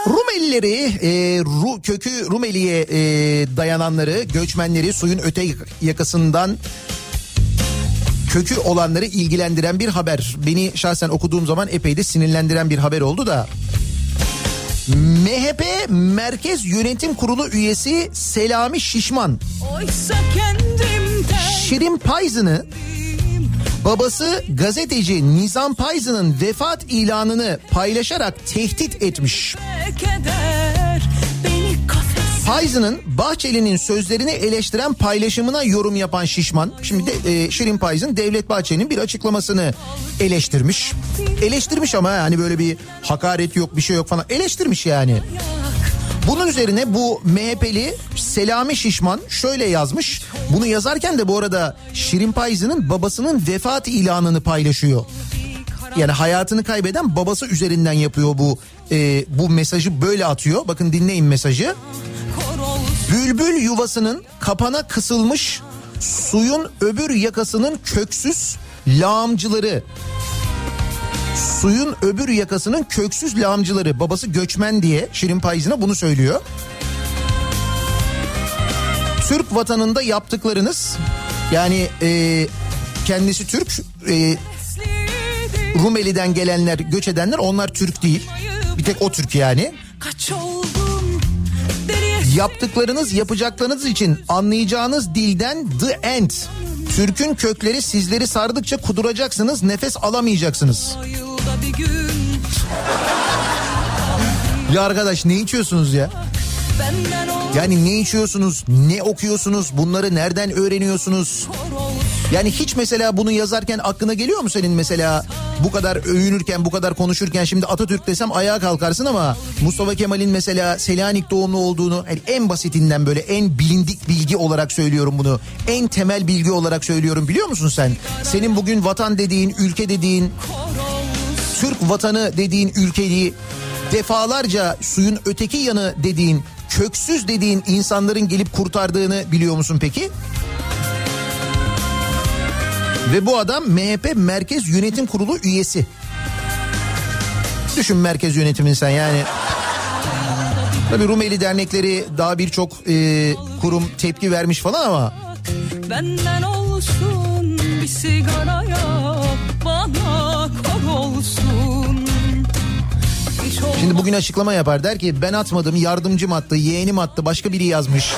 Rumelileri, e, Ru, kökü Rumeli'ye e, dayananları, göçmenleri suyun öte yakasından kökü olanları ilgilendiren bir haber. Beni şahsen okuduğum zaman epey de sinirlendiren bir haber oldu da. MHP Merkez Yönetim Kurulu üyesi Selami Şişman, Şirin Payzın'ı babası gazeteci Nizam Payzın'ın vefat ilanını paylaşarak tehdit etmiş. Payzı'nın Bahçeli'nin sözlerini eleştiren paylaşımına yorum yapan Şişman. Şimdi de, e, Şirin Payzın Devlet Bahçeli'nin bir açıklamasını eleştirmiş. Eleştirmiş ama yani böyle bir hakaret yok bir şey yok falan eleştirmiş yani. Bunun üzerine bu MHP'li Selami Şişman şöyle yazmış. Bunu yazarken de bu arada Şirin Payzı'nın babasının vefat ilanını paylaşıyor. Yani hayatını kaybeden babası üzerinden yapıyor bu e, bu mesajı böyle atıyor. Bakın dinleyin mesajı. Bülbül yuvasının kapana kısılmış suyun öbür yakasının köksüz lağımcıları. Suyun öbür yakasının köksüz lağımcıları. Babası göçmen diye Şirin Payız'ına bunu söylüyor. Türk vatanında yaptıklarınız yani e, kendisi Türk e, Rumeli'den gelenler göç edenler onlar Türk değil. Bir tek o Türk yani. Kaç Yaptıklarınız yapacaklarınız için anlayacağınız dilden the end. Türk'ün kökleri sizleri sardıkça kuduracaksınız nefes alamayacaksınız. Ya arkadaş ne içiyorsunuz ya? Yani ne içiyorsunuz? Ne okuyorsunuz? Bunları nereden öğreniyorsunuz? Yani hiç mesela bunu yazarken aklına geliyor mu senin mesela bu kadar övünürken bu kadar konuşurken şimdi Atatürk desem ayağa kalkarsın ama Mustafa Kemal'in mesela Selanik doğumlu olduğunu yani en basitinden böyle en bilindik bilgi olarak söylüyorum bunu. En temel bilgi olarak söylüyorum biliyor musun sen? Senin bugün vatan dediğin, ülke dediğin, Türk vatanı dediğin ülkeyi defalarca suyun öteki yanı dediğin, köksüz dediğin insanların gelip kurtardığını biliyor musun peki? Ve bu adam MHP Merkez Yönetim Kurulu üyesi. Düşün merkez yönetimin sen yani. Tabii Rumeli dernekleri daha birçok e, kurum tepki vermiş falan ama Benden olsun bir sigaraya bana kor olsun. Şimdi bugün açıklama yapar der ki ben atmadım yardımcım attı yeğenim attı başka biri yazmış.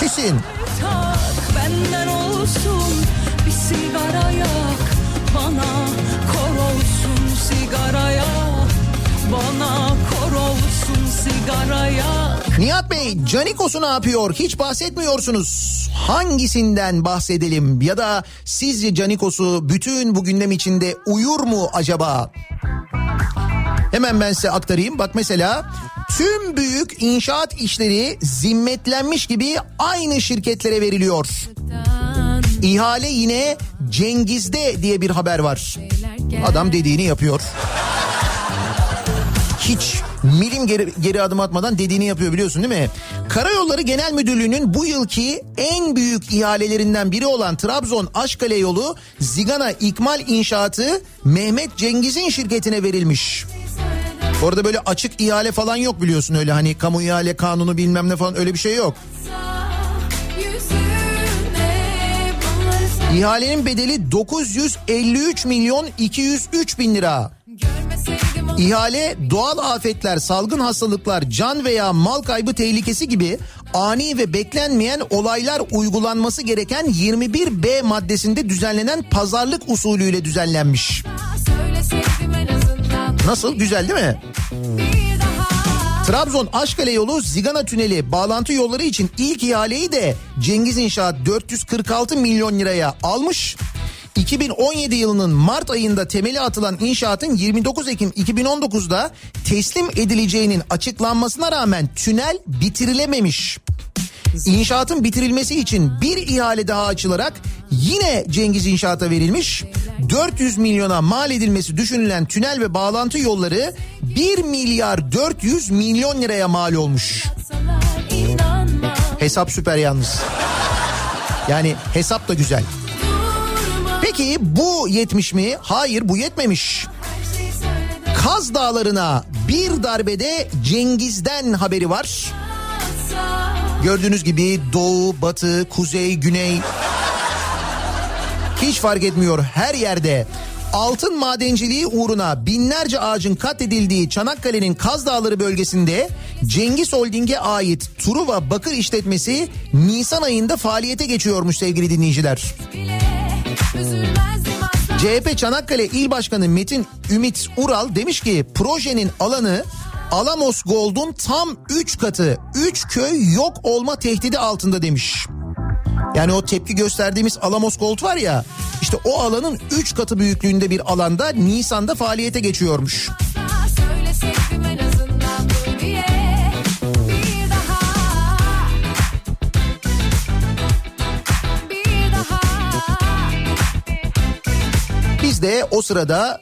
Kesin. tak benden sigaraya Nihat Bey Canikos'u ne yapıyor hiç bahsetmiyorsunuz. Hangisinden bahsedelim ya da sizce Canikos'u bütün bu gündem içinde uyur mu acaba? Hemen ben size aktarayım. Bak mesela tüm büyük inşaat işleri zimmetlenmiş gibi aynı şirketlere veriliyor. İhale yine Cengiz'de diye bir haber var. Adam dediğini yapıyor. Hiç milim geri, geri adım atmadan dediğini yapıyor biliyorsun değil mi? Karayolları Genel Müdürlüğü'nün bu yılki en büyük ihalelerinden biri olan Trabzon Aşkale yolu Zigana İkmal İnşaatı Mehmet Cengiz'in şirketine verilmiş. Orada böyle açık ihale falan yok biliyorsun öyle hani kamu ihale kanunu bilmem ne falan öyle bir şey yok. İhalenin bedeli 953 milyon 203 bin lira. İhale doğal afetler, salgın hastalıklar, can veya mal kaybı tehlikesi gibi ani ve beklenmeyen olaylar uygulanması gereken 21B maddesinde düzenlenen pazarlık usulüyle düzenlenmiş. Nasıl? Güzel değil mi? Trabzon Aşkale yolu Zigana Tüneli bağlantı yolları için ilk ihaleyi de Cengiz İnşaat 446 milyon liraya almış. 2017 yılının Mart ayında temeli atılan inşaatın 29 Ekim 2019'da teslim edileceğinin açıklanmasına rağmen tünel bitirilememiş. İnşaatın bitirilmesi için bir ihale daha açılarak yine Cengiz İnşaat'a verilmiş. 400 milyona mal edilmesi düşünülen tünel ve bağlantı yolları 1 milyar 400 milyon liraya mal olmuş. Hesap süper yalnız. Yani hesap da güzel. Peki bu yetmiş mi? Hayır bu yetmemiş. Kaz Dağları'na bir darbede Cengiz'den haberi var. Gördüğünüz gibi doğu, batı, kuzey, güney hiç fark etmiyor her yerde. Altın madenciliği uğruna binlerce ağacın katledildiği Çanakkale'nin Kaz Dağları bölgesinde Cengiz Holding'e ait Truva Bakır işletmesi Nisan ayında faaliyete geçiyormuş sevgili dinleyiciler. CHP Çanakkale İl Başkanı Metin Ümit Ural demiş ki projenin alanı Alamos Gold'un tam 3 katı 3 köy yok olma tehdidi altında demiş. Yani o tepki gösterdiğimiz Alamos Gold var ya işte o alanın 3 katı büyüklüğünde bir alanda Nisan'da faaliyete geçiyormuş. Biz o sırada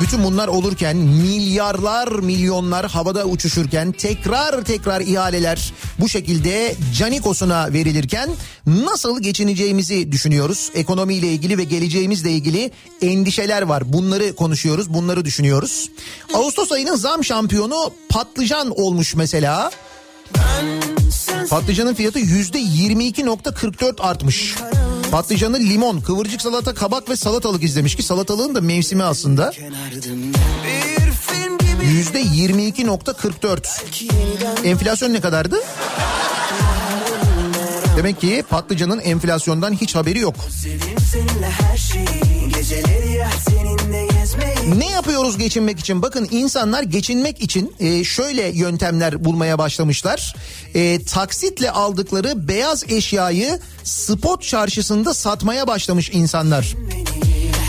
bütün bunlar olurken milyarlar milyonlar havada uçuşurken tekrar tekrar ihaleler bu şekilde Canikos'una verilirken nasıl geçineceğimizi düşünüyoruz. Ekonomiyle ilgili ve geleceğimizle ilgili endişeler var. Bunları konuşuyoruz, bunları düşünüyoruz. Ağustos ayının zam şampiyonu patlıcan olmuş mesela. Patlıcanın fiyatı yüzde 22.44 artmış. Patlıcanı limon, kıvırcık salata, kabak ve salatalık izlemiş ki salatalığın da mevsimi aslında. Yüzde 22.44. Enflasyon ne kadardı? Demek ki patlıcanın enflasyondan hiç haberi yok. Seninle her şeyi geceleri ya seninle gezmeyi Ne yapıyoruz geçinmek için? Bakın insanlar geçinmek için e, şöyle yöntemler bulmaya başlamışlar. E, taksitle aldıkları beyaz eşyayı spot çarşısında satmaya başlamış insanlar.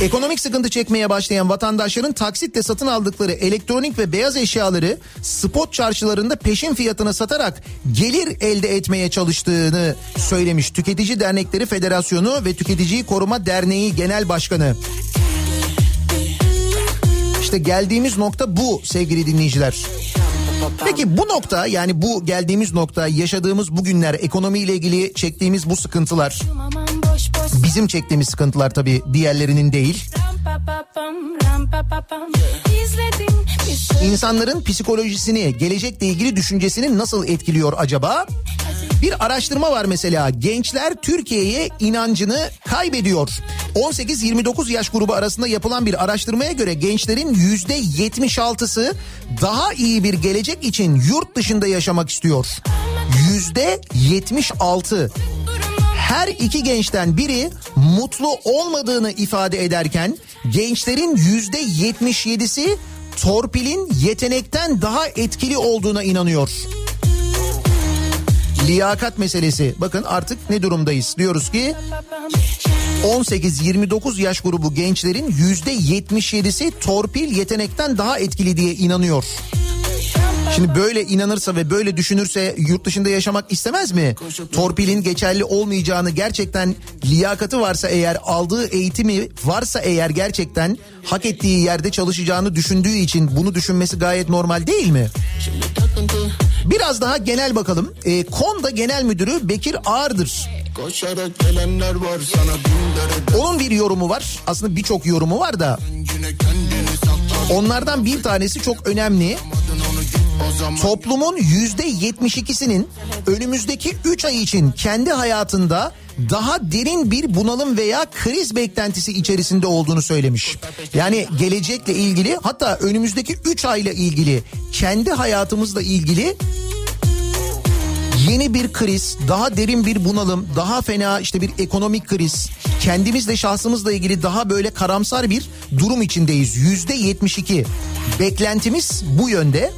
Ekonomik sıkıntı çekmeye başlayan vatandaşların taksitle satın aldıkları elektronik ve beyaz eşyaları spot çarşılarında peşin fiyatına satarak gelir elde etmeye çalıştığını söylemiş. Tüketici Dernekleri Federasyonu ve Tüketiciyi Koruma Derneği Genel Başkanı. İşte geldiğimiz nokta bu sevgili dinleyiciler. Peki bu nokta yani bu geldiğimiz nokta yaşadığımız bugünler ekonomiyle ilgili çektiğimiz bu sıkıntılar bizim çektiğimiz sıkıntılar tabii diğerlerinin değil. İnsanların psikolojisini, gelecekle ilgili düşüncesini nasıl etkiliyor acaba? Bir araştırma var mesela gençler Türkiye'ye inancını kaybediyor. 18-29 yaş grubu arasında yapılan bir araştırmaya göre gençlerin %76'sı daha iyi bir gelecek için yurt dışında yaşamak istiyor. %76 her iki gençten biri mutlu olmadığını ifade ederken gençlerin yüzde 77'si torpilin yetenekten daha etkili olduğuna inanıyor. Liyakat meselesi. Bakın artık ne durumdayız? Diyoruz ki 18-29 yaş grubu gençlerin yüzde 77'si torpil yetenekten daha etkili diye inanıyor. Şimdi böyle inanırsa ve böyle düşünürse yurt dışında yaşamak istemez mi? Torpilin geçerli olmayacağını gerçekten liyakati varsa eğer aldığı eğitimi varsa eğer gerçekten hak ettiği yerde çalışacağını düşündüğü için bunu düşünmesi gayet normal değil mi? Biraz daha genel bakalım. E, Konda Genel Müdürü Bekir Ağırdır. Onun bir yorumu var. Aslında birçok yorumu var da. Onlardan bir tanesi çok önemli. Toplumun yüzde 72'sinin önümüzdeki 3 ay için kendi hayatında daha derin bir bunalım veya kriz beklentisi içerisinde olduğunu söylemiş. Yani gelecekle ilgili hatta önümüzdeki 3 ayla ilgili kendi hayatımızla ilgili yeni bir kriz, daha derin bir bunalım, daha fena işte bir ekonomik kriz, kendimizle şahsımızla ilgili daha böyle karamsar bir durum içindeyiz. Yüzde 72 beklentimiz bu yönde.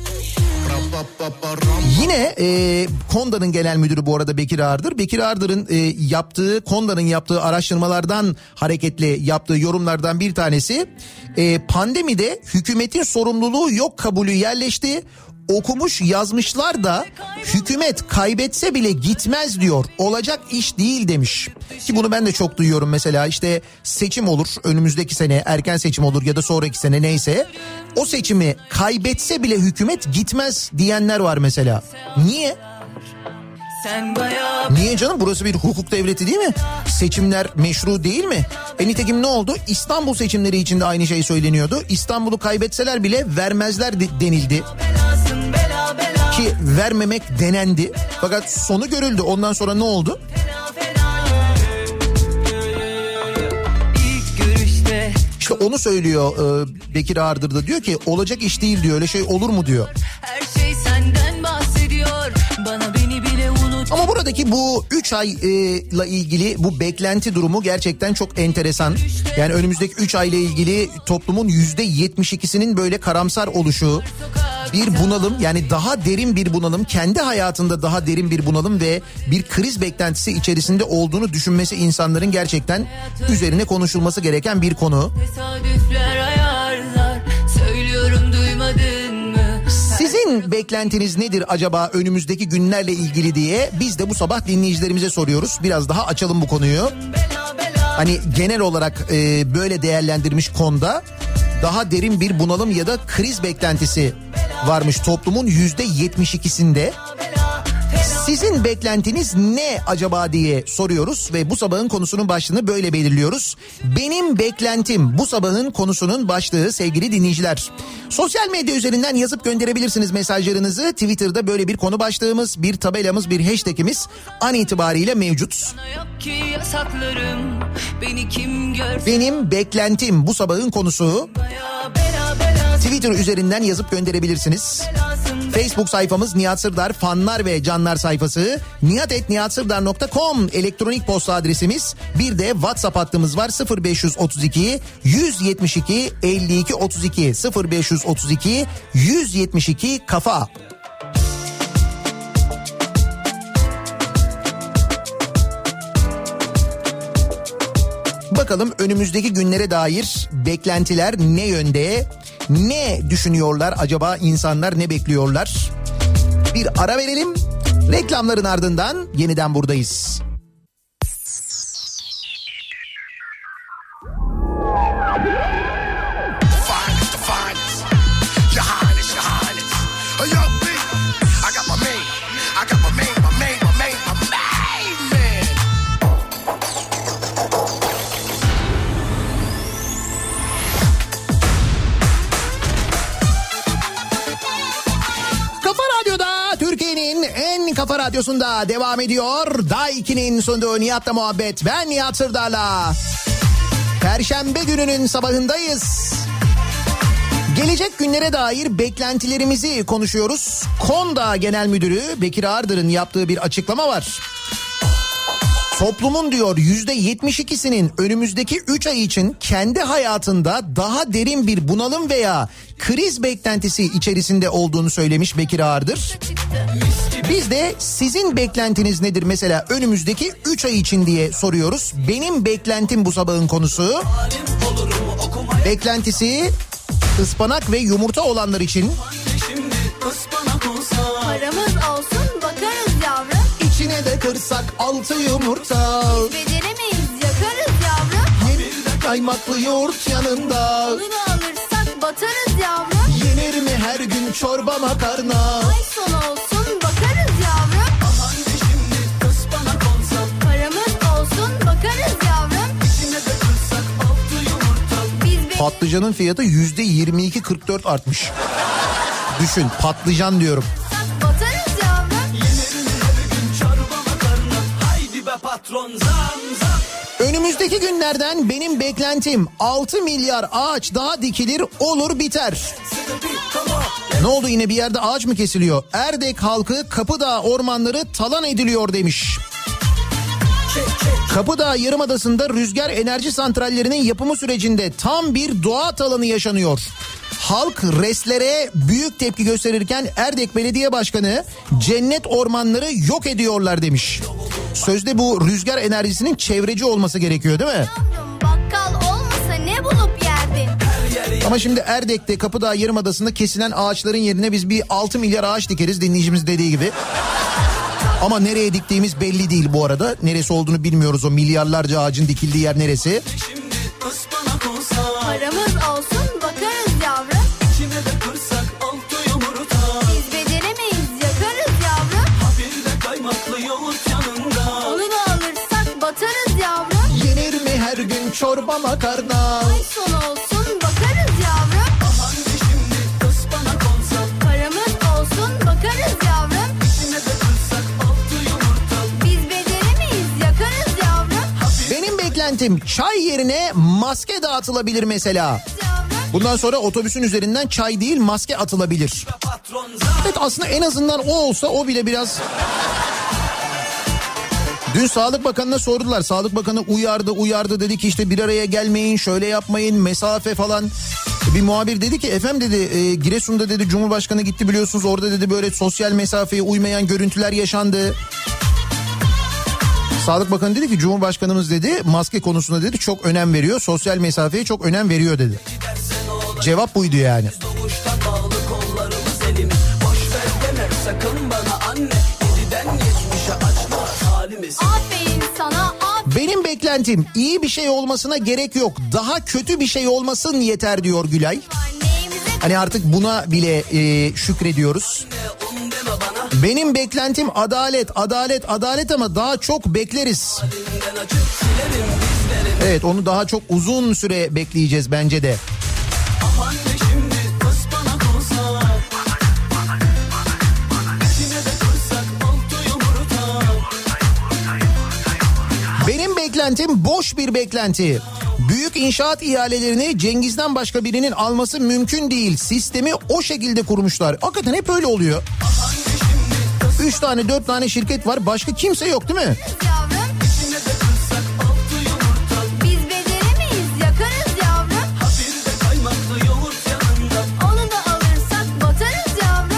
Yine e, Konda'nın genel müdürü bu arada Bekir Ağırdır. Bekir Ağırdır'ın e, yaptığı Konda'nın yaptığı araştırmalardan hareketle yaptığı yorumlardan bir tanesi e, pandemide hükümetin sorumluluğu yok kabulü yerleşti okumuş yazmışlar da hükümet kaybetse bile gitmez diyor. Olacak iş değil demiş. Ki bunu ben de çok duyuyorum mesela işte seçim olur önümüzdeki sene erken seçim olur ya da sonraki sene neyse. O seçimi kaybetse bile hükümet gitmez diyenler var mesela. Niye? Niye canım burası bir hukuk devleti değil mi? Seçimler meşru değil mi? E nitekim ne oldu? İstanbul seçimleri için de aynı şey söyleniyordu. İstanbul'u kaybetseler bile vermezler denildi ki vermemek denendi. Fakat sonu görüldü. Ondan sonra ne oldu? İşte onu söylüyor e, Bekir Ağırdır da diyor ki olacak iş değil diyor öyle şey olur mu diyor. Her şey senden bahsediyor bana. Ama buradaki bu 3 ayla ilgili bu beklenti durumu gerçekten çok enteresan. Yani önümüzdeki 3 ayla ilgili toplumun %72'sinin böyle karamsar oluşu bir bunalım yani daha derin bir bunalım kendi hayatında daha derin bir bunalım ve bir kriz beklentisi içerisinde olduğunu düşünmesi insanların gerçekten üzerine konuşulması gereken bir konu. Sizin beklentiniz nedir acaba önümüzdeki günlerle ilgili diye biz de bu sabah dinleyicilerimize soruyoruz. Biraz daha açalım bu konuyu. Hani genel olarak e, böyle değerlendirmiş konuda daha derin bir bunalım ya da kriz beklentisi varmış toplumun yüzde yetmiş ikisinde. Sizin beklentiniz ne acaba diye soruyoruz ve bu sabahın konusunun başlığını böyle belirliyoruz. Benim beklentim bu sabahın konusunun başlığı sevgili dinleyiciler. Sosyal medya üzerinden yazıp gönderebilirsiniz mesajlarınızı. Twitter'da böyle bir konu başlığımız, bir tabelamız, bir hashtagimiz an itibariyle mevcut. Benim beklentim bu sabahın konusu. Twitter üzerinden yazıp gönderebilirsiniz. Belasın Facebook sayfamız Nihat Sırdar fanlar ve canlar sayfası. nihatetnihatsırdar.com elektronik posta adresimiz. Bir de WhatsApp hattımız var 0532 172 52 32 0532 172 kafa. Bakalım önümüzdeki günlere dair beklentiler ne yönde? Ne düşünüyorlar acaba insanlar ne bekliyorlar? Bir ara verelim. Reklamların ardından yeniden buradayız. Radyosunda devam ediyor. Daiki'nin sunduğu Nihat'la muhabbet. Ben Nihat Sırdar'la. Perşembe gününün sabahındayız. Gelecek günlere dair beklentilerimizi konuşuyoruz. Konda Genel Müdürü Bekir Ardır'ın yaptığı bir açıklama var. Toplumun diyor yüzde 72'sinin önümüzdeki 3 ay için kendi hayatında daha derin bir bunalım veya kriz beklentisi içerisinde olduğunu söylemiş Bekir Ağırdır. Biz de sizin beklentiniz nedir mesela önümüzdeki 3 ay için diye soruyoruz. Benim beklentim bu sabahın konusu. Beklentisi ıspanak ve yumurta olanlar için Paramız olsun bakarız yavrum. İçine de kırsak altı yumurta. Beceremeyiz yakarız yavrum. Yenir kaymaklı yoğurt yanında. Onu da alırsak batarız yavrum. Yenir mi her gün çorba makarna? Ay sonu olsun bakarız yavrum. Paramız olsun bakarız yavrum. Biz be- Patlıcanın fiyatı yüzde 22-44 artmış. Düşün patlıcan diyorum. batarız Önümüzdeki günlerden benim beklentim 6 milyar ağaç daha dikilir olur biter. Ne oldu yine bir yerde ağaç mı kesiliyor? Erdek halkı Kapıdağ ormanları talan ediliyor demiş. Kapıdağ Yarımadası'nda rüzgar enerji santrallerinin yapımı sürecinde tam bir doğa alanı yaşanıyor. Halk reslere büyük tepki gösterirken Erdek Belediye Başkanı cennet ormanları yok ediyorlar demiş. Sözde bu rüzgar enerjisinin çevreci olması gerekiyor değil mi? Ama şimdi Erdek'te Kapıdağ Yarımadası'nda kesilen ağaçların yerine biz bir 6 milyar ağaç dikeriz dinleyicimiz dediği gibi. Ama nereye diktiğimiz belli değil bu arada. Neresi olduğunu bilmiyoruz o milyarlarca ağacın dikildiği yer neresi. Paramız olsun bakarız yavrum. içine de kırsak altı yumurta. Biz beceremeyiz yakarız yavrum. Bir de kaymaklı yoğurt yanında. Onu da alırsak batarız yavrum. Yenir mi her gün çorba makarna? Ay sonu olsun Beklentim çay yerine maske dağıtılabilir mesela. Bundan sonra otobüsün üzerinden çay değil maske atılabilir. Evet aslında en azından o olsa o bile biraz... Dün Sağlık Bakanı'na sordular. Sağlık Bakanı uyardı uyardı dedi ki işte bir araya gelmeyin şöyle yapmayın mesafe falan. Bir muhabir dedi ki efendim dedi e, Giresun'da dedi Cumhurbaşkanı gitti biliyorsunuz orada dedi böyle sosyal mesafeye uymayan görüntüler yaşandı. Sağlık Bakanı dedi ki Cumhurbaşkanımız dedi maske konusunda dedi çok önem veriyor. Sosyal mesafeye çok önem veriyor dedi. Cevap buydu yani. Anne. Benim beklentim iyi bir şey olmasına gerek yok. Daha kötü bir şey olmasın yeter diyor Gülay. Hani artık buna bile e, şükrediyoruz. Bana. Benim beklentim adalet, adalet, adalet ama daha çok bekleriz. Evet onu daha çok uzun süre bekleyeceğiz bence de. Benim beklentim boş bir beklenti. Büyük inşaat ihalelerini Cengiz'den başka birinin alması mümkün değil. Sistemi o şekilde kurmuşlar. Hakikaten hep öyle oluyor. Üç tane dört tane şirket var. Başka kimse yok değil mi? Yavrum Biz beceremeyiz yakarız yavrum. Onu da alırsak batarız yavrum.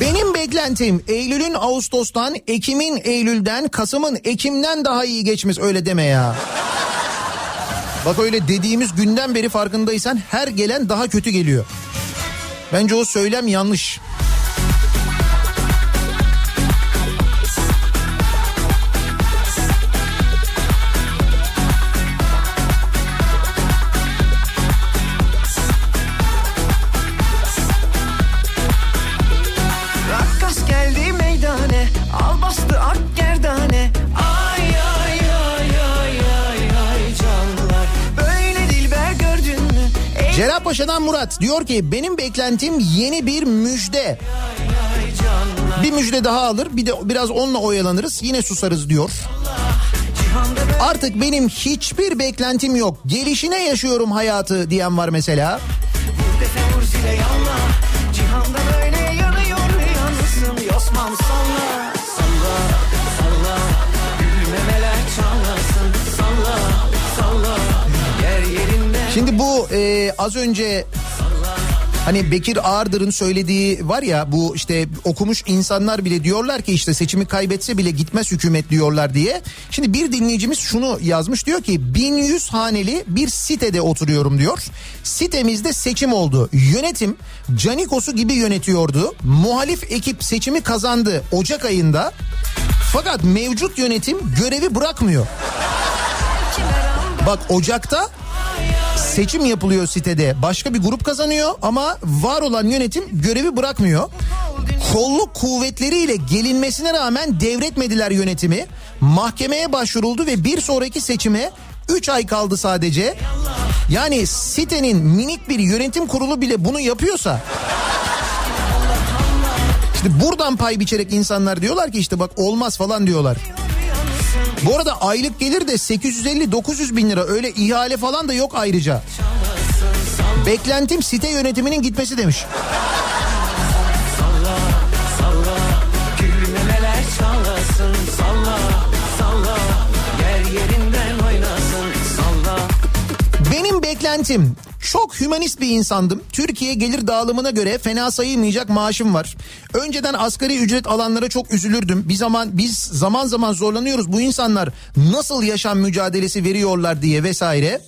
Benim beklentim Eylül'ün Ağustos'tan, Ekim'in Eylül'den, Kasım'ın Ekim'den daha iyi geçmesi. Öyle deme ya. Bak öyle dediğimiz günden beri farkındaysan her gelen daha kötü geliyor. Bence o söylem yanlış. Cerrahpaşa'dan Murat diyor ki benim beklentim yeni bir müjde. Bir müjde daha alır bir de biraz onunla oyalanırız yine susarız diyor. Artık benim hiçbir beklentim yok. Gelişine yaşıyorum hayatı diyen var mesela. Cihanda böyle yanıyor yansın Şimdi bu e, az önce hani Bekir Ağırdır'ın söylediği var ya bu işte okumuş insanlar bile diyorlar ki işte seçimi kaybetse bile gitmez hükümet diyorlar diye. Şimdi bir dinleyicimiz şunu yazmış diyor ki 1100 haneli bir sitede oturuyorum diyor. Sitemizde seçim oldu. Yönetim Canikos'u gibi yönetiyordu. Muhalif ekip seçimi kazandı Ocak ayında. Fakat mevcut yönetim görevi bırakmıyor. Bak Ocak'ta seçim yapılıyor sitede. Başka bir grup kazanıyor ama var olan yönetim görevi bırakmıyor. Kolluk kuvvetleriyle gelinmesine rağmen devretmediler yönetimi. Mahkemeye başvuruldu ve bir sonraki seçime 3 ay kaldı sadece. Yani sitenin minik bir yönetim kurulu bile bunu yapıyorsa işte buradan pay biçerek insanlar diyorlar ki işte bak olmaz falan diyorlar. Bu arada aylık gelir de 850-900 bin lira öyle ihale falan da yok ayrıca. Beklentim site yönetiminin gitmesi demiş. Salla Gülmemeler beklentim çok hümanist bir insandım. Türkiye gelir dağılımına göre fena sayılmayacak maaşım var. Önceden asgari ücret alanlara çok üzülürdüm. Bir zaman biz zaman zaman zorlanıyoruz. Bu insanlar nasıl yaşam mücadelesi veriyorlar diye vesaire.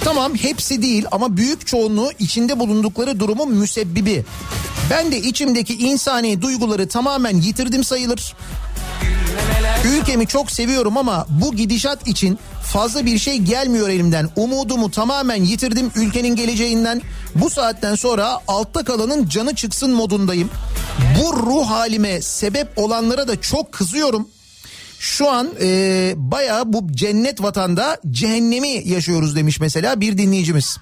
Tamam hepsi değil ama büyük çoğunluğu içinde bulundukları durumun müsebbibi. Ben de içimdeki insani duyguları tamamen yitirdim sayılır. Ülkemi çok seviyorum ama bu gidişat için fazla bir şey gelmiyor elimden. Umudumu tamamen yitirdim ülkenin geleceğinden. Bu saatten sonra altta kalanın canı çıksın modundayım. Bu ruh halime sebep olanlara da çok kızıyorum. Şu an e, bayağı bu cennet vatanda cehennemi yaşıyoruz demiş mesela bir dinleyicimiz.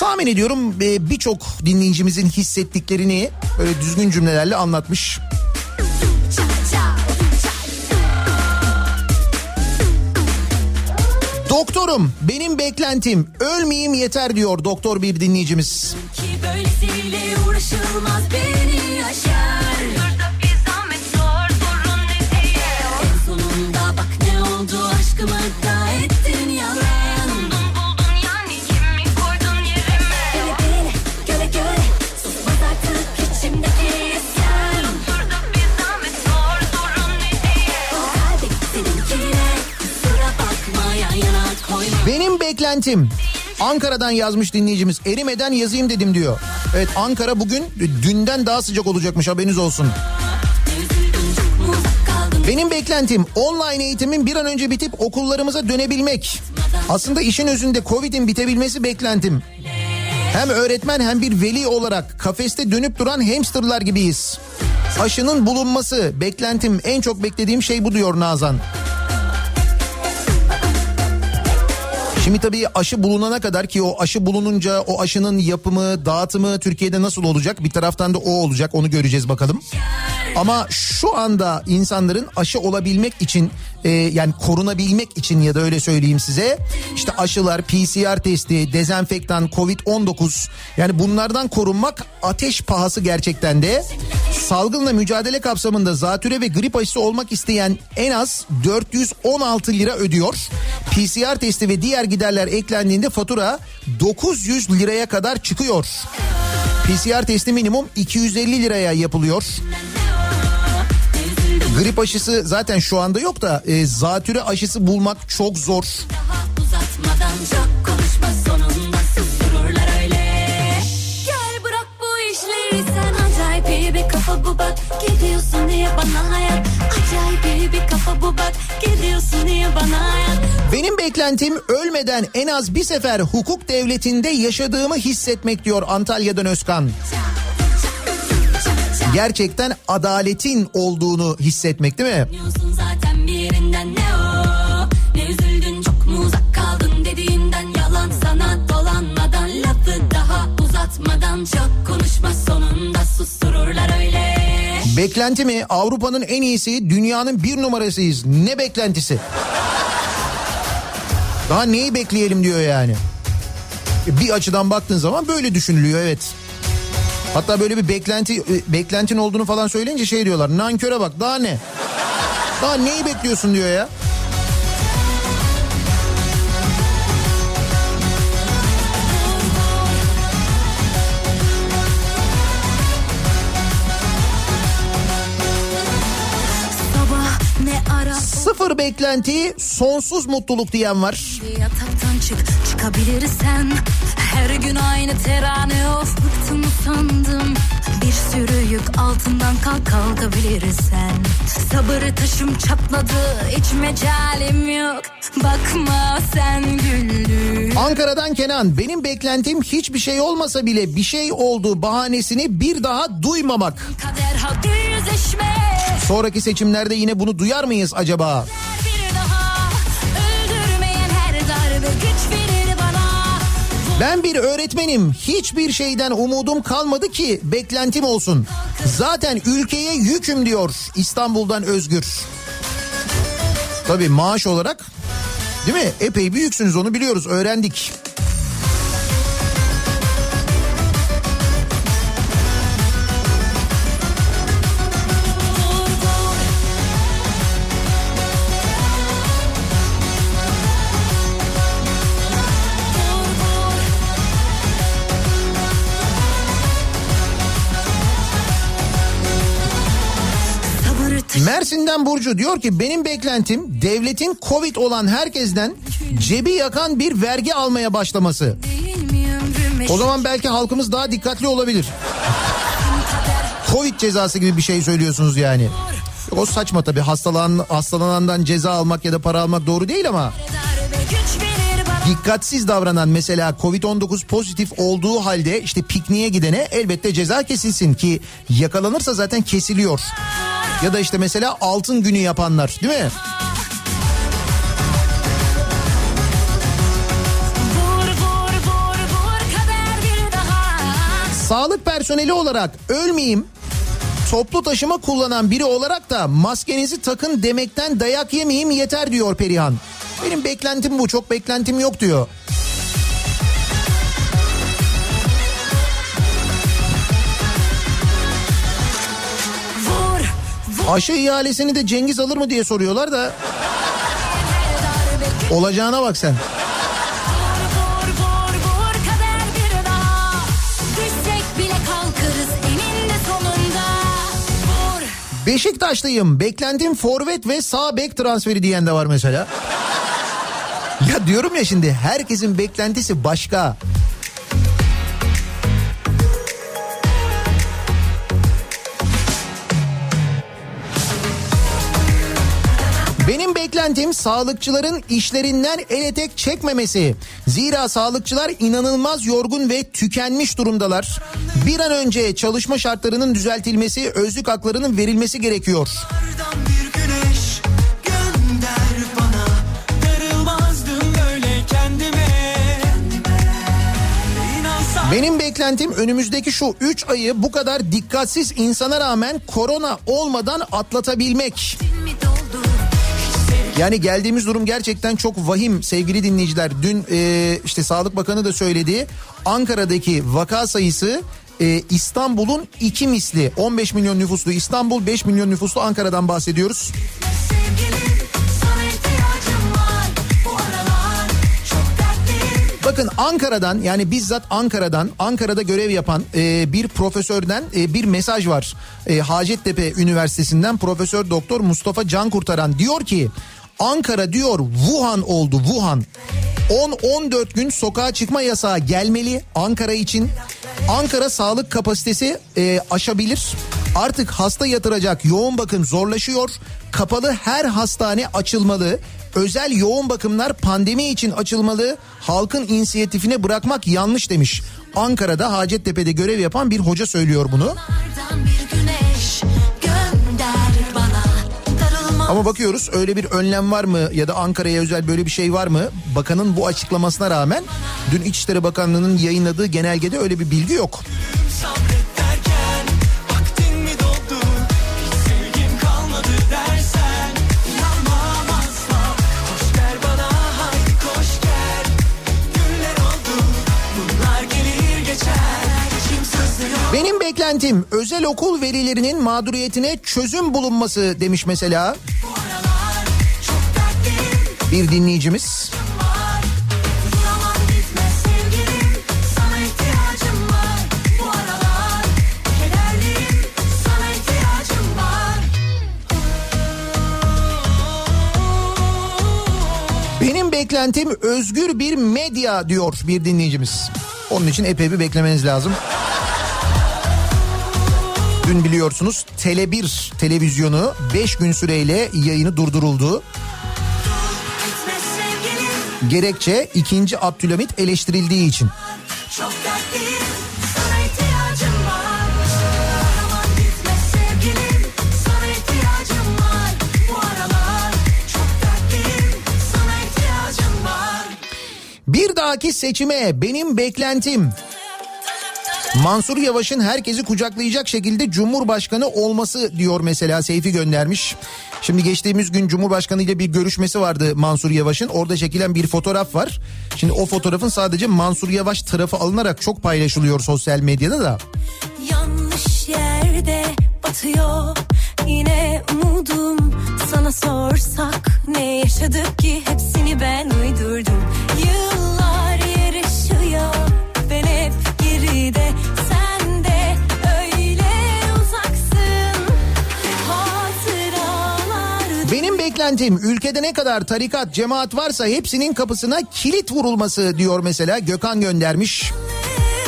Tahmin ediyorum e, birçok dinleyicimizin hissettiklerini böyle düzgün cümlelerle anlatmış. Doktorum benim beklentim ölmeyeyim yeter diyor doktor bir dinleyicimiz. Ki böylesiyle uğraşılmaz beni beklentim Ankara'dan yazmış dinleyicimiz erimeden yazayım dedim diyor. Evet Ankara bugün dünden daha sıcak olacakmış haberiniz olsun. Benim beklentim online eğitimin bir an önce bitip okullarımıza dönebilmek. Aslında işin özünde Covid'in bitebilmesi beklentim. Hem öğretmen hem bir veli olarak kafeste dönüp duran hamsterlar gibiyiz. Aşının bulunması beklentim en çok beklediğim şey bu diyor Nazan. Şimdi tabii aşı bulunana kadar ki o aşı bulununca o aşının yapımı, dağıtımı Türkiye'de nasıl olacak? Bir taraftan da o olacak onu göreceğiz bakalım. Ama şu anda insanların aşı olabilmek için e, yani korunabilmek için ya da öyle söyleyeyim size işte aşılar, PCR testi, dezenfektan, Covid-19 yani bunlardan korunmak ateş pahası gerçekten de. Salgınla mücadele kapsamında zatüre ve grip aşısı olmak isteyen en az 416 lira ödüyor. PCR testi ve diğer giderler eklendiğinde fatura 900 liraya kadar çıkıyor. PCR testi minimum 250 liraya yapılıyor. Grip aşısı zaten şu anda yok da e, zatüre aşısı bulmak çok zor. Uzatmadan çok konuşma sonunda sustururlar öyle Gel bırak bu işleri sen acayip iyi bir kafa bu bak Gidiyorsun diye bana hayat Acayip iyi bir kafa bu bak Gidiyorsun diye bana hayat Benim beklentim ölmeden en az bir sefer hukuk devletinde yaşadığımı hissetmek diyor Antalya'dan Özkan. Gerçekten adaletin olduğunu hissetmek değil mi? Zaten bir yerinden ne o Ne üzüldün çok mu uzak kaldın dediğinden Yalan sana dolanmadan lafı daha uzatmadan Çok konuşma sonunda sustururlar öyle Beklenti mi? Avrupa'nın en iyisi, dünyanın bir numarasıyız. Ne beklentisi? Daha neyi bekleyelim diyor yani. Bir açıdan baktığın zaman böyle düşünülüyor evet. Hatta böyle bir beklenti e, beklentin olduğunu falan söyleyince şey diyorlar. Nanköre bak daha ne? Daha neyi bekliyorsun diyor ya. Sıfır beklenti, sonsuz mutluluk diyen var. Yataktan çık çıkabilirsen. Her gün aynı terane of bıktım sandım Bir sürü yük altından kalk kalkabilirsen. Sabır taşım çatladı hiç mecalim yok. Bakma sen güldün. Ankara'dan Kenan benim beklentim hiçbir şey olmasa bile bir şey olduğu bahanesini bir daha duymamak. Kader hadi yüzleşme Sonraki seçimlerde yine bunu duyar mıyız acaba? Ben bir öğretmenim. Hiçbir şeyden umudum kalmadı ki beklentim olsun. Zaten ülkeye yüküm diyor İstanbul'dan Özgür. Tabii maaş olarak değil mi? Epey büyüksünüz onu biliyoruz öğrendik. Mersin'den Burcu diyor ki benim beklentim devletin Covid olan herkesten cebi yakan bir vergi almaya başlaması. O zaman belki halkımız daha dikkatli olabilir. Covid cezası gibi bir şey söylüyorsunuz yani. O saçma tabii hastalan, hastalanandan ceza almak ya da para almak doğru değil ama dikkatsiz davranan mesela Covid-19 pozitif olduğu halde işte pikniğe gidene elbette ceza kesilsin ki yakalanırsa zaten kesiliyor. Ya da işte mesela altın günü yapanlar değil mi? Sağlık personeli olarak ölmeyeyim toplu taşıma kullanan biri olarak da maskenizi takın demekten dayak yemeyeyim yeter diyor Perihan. Benim beklentim bu çok beklentim yok diyor. Aşı ihalesini de Cengiz alır mı diye soruyorlar da olacağına bak sen. Beşiktaşlıyım beklentim forvet ve sağ bek transferi diyen de var mesela. Ya diyorum ya şimdi herkesin beklentisi başka. Beklentim sağlıkçıların işlerinden el etek çekmemesi. Zira sağlıkçılar inanılmaz yorgun ve tükenmiş durumdalar. Bir an önce çalışma şartlarının düzeltilmesi, özlük haklarının verilmesi gerekiyor. Güneş bana Benim beklentim önümüzdeki şu 3 ayı bu kadar dikkatsiz insana rağmen korona olmadan atlatabilmek. Yani geldiğimiz durum gerçekten çok vahim sevgili dinleyiciler. Dün e, işte Sağlık Bakanı da söyledi. Ankara'daki vaka sayısı e, İstanbul'un iki misli. 15 milyon nüfuslu İstanbul, 5 milyon nüfuslu Ankara'dan bahsediyoruz. Bakın Ankara'dan yani bizzat Ankara'dan Ankara'da görev yapan e, bir profesörden e, bir mesaj var. E, Hacettepe Üniversitesi'nden Profesör Doktor Mustafa Can Kurtaran diyor ki Ankara diyor Wuhan oldu Wuhan. 10-14 gün sokağa çıkma yasağı gelmeli Ankara için. Ankara sağlık kapasitesi e, aşabilir. Artık hasta yatıracak yoğun bakım zorlaşıyor. Kapalı her hastane açılmalı. Özel yoğun bakımlar pandemi için açılmalı. Halkın inisiyatifine bırakmak yanlış demiş. Ankara'da Hacettepe'de görev yapan bir hoca söylüyor bunu. bir güneş Ama bakıyoruz öyle bir önlem var mı ya da Ankara'ya özel böyle bir şey var mı? Bakanın bu açıklamasına rağmen dün İçişleri Bakanlığı'nın yayınladığı genelgede öyle bir bilgi yok. Sabret beklentim özel okul verilerinin mağduriyetine çözüm bulunması demiş mesela bir dinleyicimiz. Benim beklentim özgür bir medya diyor bir dinleyicimiz. Onun için epey bir beklemeniz lazım. Dün biliyorsunuz Tele1 televizyonu 5 gün süreyle yayını durduruldu. Gerekçe 2. Abdülhamit eleştirildiği için. çok dertliyim sana ihtiyacım var Bir dahaki seçime benim beklentim Mansur Yavaş'ın herkesi kucaklayacak şekilde Cumhurbaşkanı olması diyor mesela Seyfi göndermiş. Şimdi geçtiğimiz gün Cumhurbaşkanı ile bir görüşmesi vardı Mansur Yavaş'ın. Orada çekilen bir fotoğraf var. Şimdi o fotoğrafın sadece Mansur Yavaş tarafı alınarak çok paylaşılıyor sosyal medyada da. Yanlış yerde batıyor yine umudum Sana sorsak ne yaşadık ki hepsini ben uydurdum Benim beklentim ülkede ne kadar tarikat, cemaat varsa hepsinin kapısına kilit vurulması diyor mesela Gökhan göndermiş.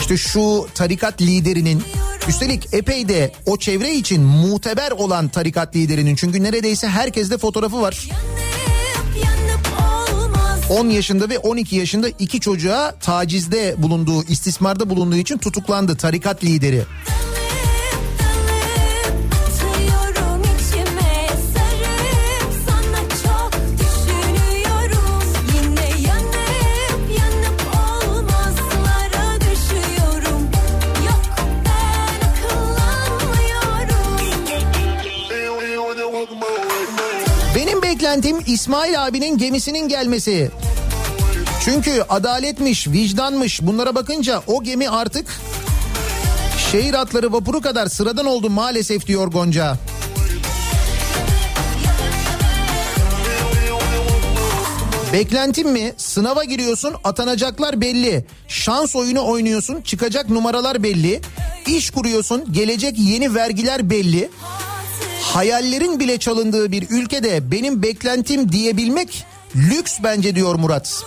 İşte şu tarikat liderinin üstelik epey de o çevre için muteber olan tarikat liderinin çünkü neredeyse herkeste fotoğrafı var. Yanıp olmaz 10 yaşında ve 12 yaşında iki çocuğa tacizde bulunduğu, istismarda bulunduğu için tutuklandı tarikat lideri. Beklentim İsmail abinin gemisinin gelmesi. Çünkü adaletmiş, vicdanmış bunlara bakınca o gemi artık şehir atları vapuru kadar sıradan oldu maalesef diyor Gonca. Beklentim mi? Sınava giriyorsun atanacaklar belli. Şans oyunu oynuyorsun çıkacak numaralar belli. İş kuruyorsun gelecek yeni vergiler belli. Hayallerin bile çalındığı bir ülkede benim beklentim diyebilmek lüks bence diyor Murat.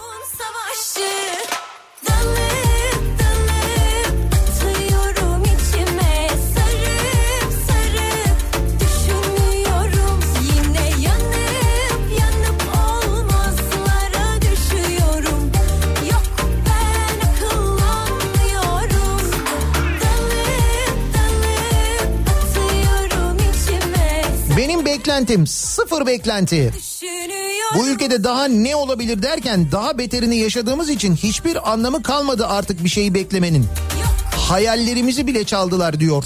Beklentim sıfır beklenti. Bu ülkede daha ne olabilir derken daha beterini yaşadığımız için hiçbir anlamı kalmadı artık bir şeyi beklemenin. hayallerimizi bile çaldılar diyor.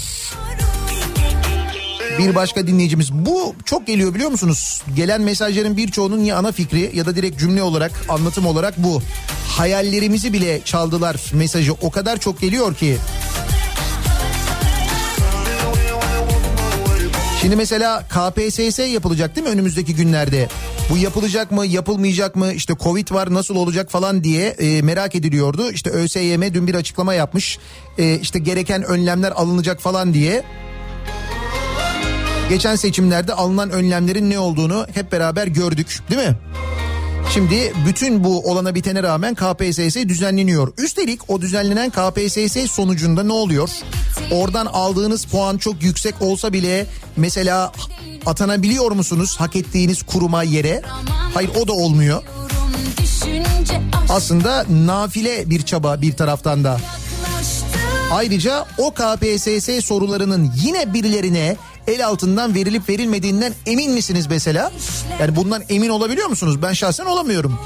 Bir başka dinleyicimiz bu çok geliyor biliyor musunuz? Gelen mesajların birçoğunun ya ana fikri ya da direkt cümle olarak anlatım olarak bu. Hayallerimizi bile çaldılar mesajı o kadar çok geliyor ki. Şimdi mesela KPSS yapılacak değil mi önümüzdeki günlerde? Bu yapılacak mı yapılmayacak mı işte Covid var nasıl olacak falan diye e, merak ediliyordu. İşte ÖSYM dün bir açıklama yapmış. E, işte gereken önlemler alınacak falan diye. Geçen seçimlerde alınan önlemlerin ne olduğunu hep beraber gördük değil mi? Şimdi bütün bu olana bitene rağmen KPSS düzenleniyor. Üstelik o düzenlenen KPSS sonucunda ne oluyor? Oradan aldığınız puan çok yüksek olsa bile mesela atanabiliyor musunuz hak ettiğiniz kuruma yere? Hayır o da olmuyor. Aslında nafile bir çaba bir taraftan da. Ayrıca o KPSS sorularının yine birilerine el altından verilip verilmediğinden emin misiniz mesela? Yani bundan emin olabiliyor musunuz? Ben şahsen olamıyorum.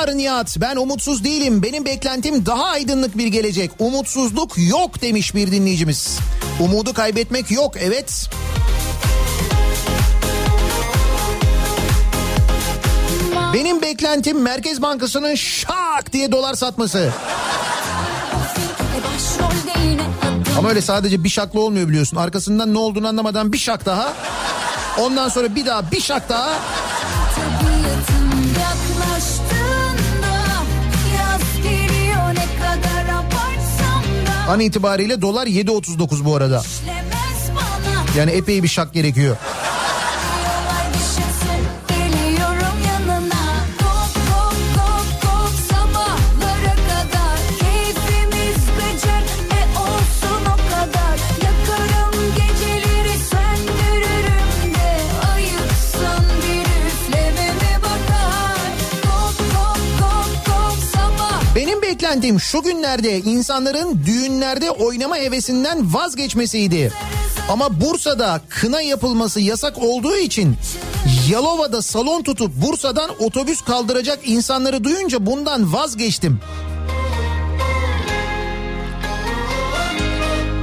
Var Nihat. Ben umutsuz değilim. Benim beklentim daha aydınlık bir gelecek. Umutsuzluk yok demiş bir dinleyicimiz. Umudu kaybetmek yok evet. Benim beklentim Merkez Bankası'nın şak diye dolar satması. Ama öyle sadece bir şakla olmuyor biliyorsun. Arkasından ne olduğunu anlamadan bir şak daha. Ondan sonra bir daha bir şak daha. An itibariyle dolar 7.39 bu arada. Yani epey bir şak gerekiyor. Beklentim şu günlerde insanların düğünlerde oynama hevesinden vazgeçmesiydi. Ama Bursa'da kına yapılması yasak olduğu için Yalova'da salon tutup Bursa'dan otobüs kaldıracak insanları duyunca bundan vazgeçtim.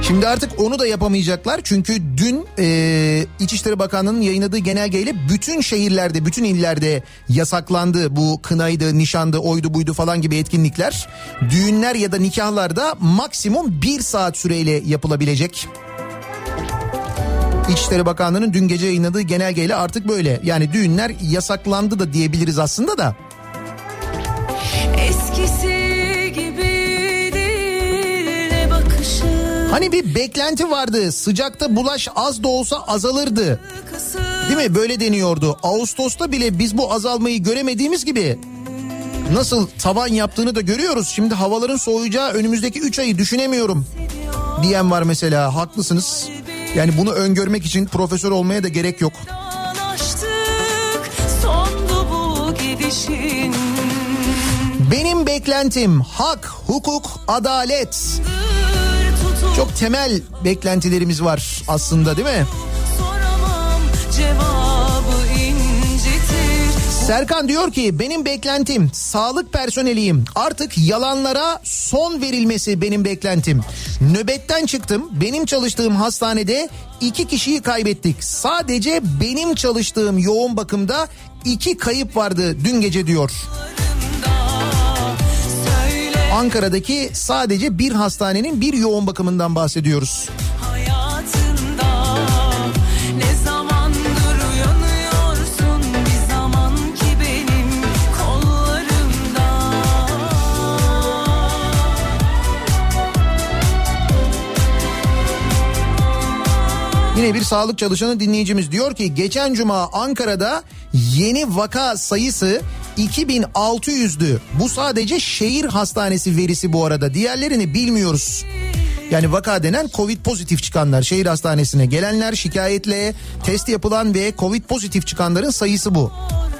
Şimdi artık onu da yapamayacaklar çünkü dün e, İçişleri Bakanlığı'nın yayınladığı genelgeyle bütün şehirlerde, bütün illerde yasaklandı bu kınaydı, nişandı, oydu buydu falan gibi etkinlikler. Düğünler ya da nikahlarda maksimum bir saat süreyle yapılabilecek. İçişleri Bakanlığı'nın dün gece yayınladığı genelgeyle artık böyle. Yani düğünler yasaklandı da diyebiliriz aslında da. Hani bir beklenti vardı. Sıcakta bulaş az da olsa azalırdı. Değil mi? Böyle deniyordu. Ağustos'ta bile biz bu azalmayı göremediğimiz gibi nasıl tavan yaptığını da görüyoruz. Şimdi havaların soğuyacağı önümüzdeki 3 ayı düşünemiyorum diyen var mesela. Haklısınız. Yani bunu öngörmek için profesör olmaya da gerek yok. Benim beklentim hak, hukuk, adalet. Çok temel beklentilerimiz var aslında değil mi? Serkan diyor ki benim beklentim sağlık personeliyim. Artık yalanlara son verilmesi benim beklentim. Nöbetten çıktım. Benim çalıştığım hastanede iki kişiyi kaybettik. Sadece benim çalıştığım yoğun bakımda iki kayıp vardı dün gece diyor. Ankara'daki sadece bir hastanenin bir yoğun bakımından bahsediyoruz. Yine bir sağlık çalışanı dinleyicimiz diyor ki geçen cuma Ankara'da yeni vaka sayısı 2600'dü. Bu sadece şehir hastanesi verisi bu arada. Diğerlerini bilmiyoruz. Yani vaka denen Covid pozitif çıkanlar şehir hastanesine gelenler şikayetle test yapılan ve Covid pozitif çıkanların sayısı bu.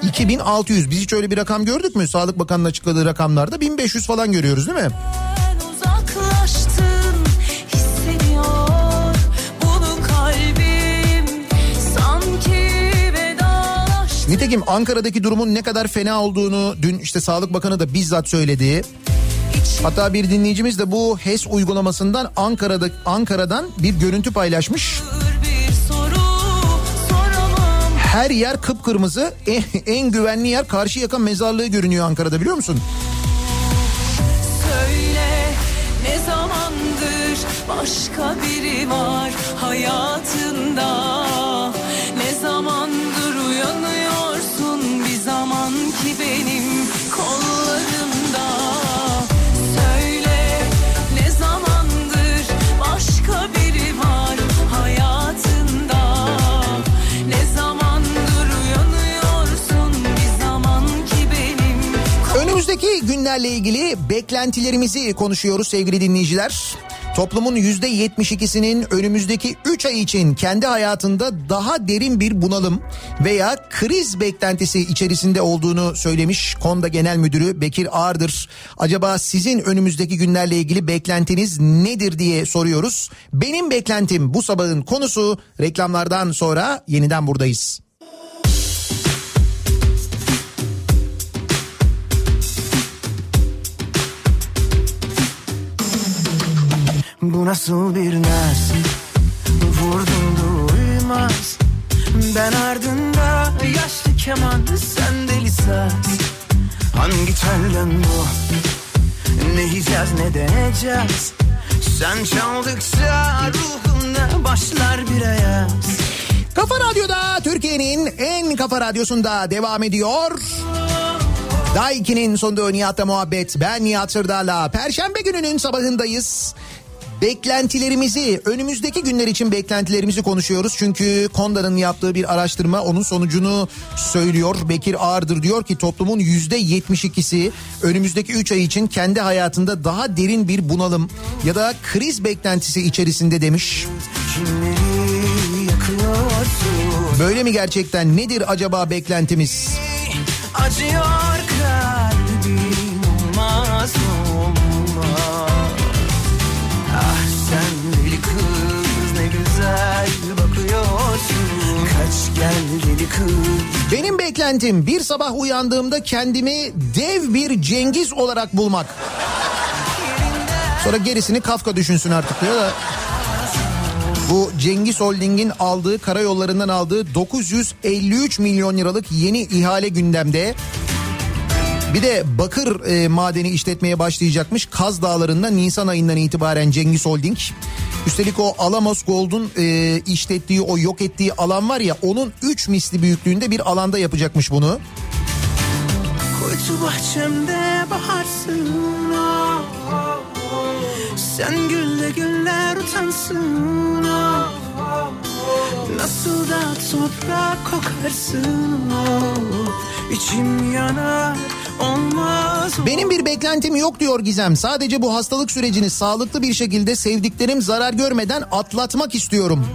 2600 biz hiç öyle bir rakam gördük mü? Sağlık Bakanı'nın açıkladığı rakamlarda 1500 falan görüyoruz değil mi? Nitekim Ankara'daki durumun ne kadar fena olduğunu dün işte Sağlık Bakanı da bizzat söyledi. Hatta bir dinleyicimiz de bu HES uygulamasından Ankara'da Ankara'dan bir görüntü paylaşmış. Her yer kıpkırmızı. En, en güvenli yer Karşıyaka mezarlığı görünüyor Ankara'da biliyor musun? söyle ne zamandır başka biri var hayatında Günlerle ilgili beklentilerimizi konuşuyoruz sevgili dinleyiciler. Toplumun %72'sinin önümüzdeki 3 ay için kendi hayatında daha derin bir bunalım veya kriz beklentisi içerisinde olduğunu söylemiş Konda Genel Müdürü Bekir Ağırdır. Acaba sizin önümüzdeki günlerle ilgili beklentiniz nedir diye soruyoruz. Benim beklentim bu sabahın konusu reklamlardan sonra yeniden buradayız. Bu nasıl bir naz Vurdum duymaz Ben ardında yaşlı keman Sen deli Hangi telden bu Ne yiyeceğiz ne deneyeceğiz Sen çaldıkça ruhumda başlar bir ayaz Kafa Radyo'da Türkiye'nin en kafa radyosunda devam ediyor. Daha 2'nin sonunda Nihat'la muhabbet. Ben Nihat Sırdar'la. Perşembe gününün sabahındayız. Beklentilerimizi, önümüzdeki günler için beklentilerimizi konuşuyoruz. Çünkü Konda'nın yaptığı bir araştırma onun sonucunu söylüyor. Bekir Ağırdır diyor ki toplumun %72'si önümüzdeki 3 ay için kendi hayatında daha derin bir bunalım ya da kriz beklentisi içerisinde demiş. Böyle mi gerçekten? Nedir acaba beklentimiz? Acıyor Benim beklentim bir sabah uyandığımda kendimi dev bir Cengiz olarak bulmak. Sonra gerisini Kafka düşünsün artık diyor da. Bu Cengiz Holding'in aldığı karayollarından aldığı 953 milyon liralık yeni ihale gündemde. Bir de bakır e, madeni işletmeye başlayacakmış Kaz Dağları'nda Nisan ayından itibaren Cengiz Holding. Üstelik o Alamos Gold'un e, işlettiği o yok ettiği alan var ya onun 3 misli büyüklüğünde bir alanda yapacakmış bunu. Kuytu bahçemde baharsın ah, ah. Sen gülle güller utansın ah, ah. Nasıl da toprak kokarsın ah. İçim yanar Benim bir beklentim yok diyor Gizem. Sadece bu hastalık sürecini sağlıklı bir şekilde sevdiklerim zarar görmeden atlatmak istiyorum.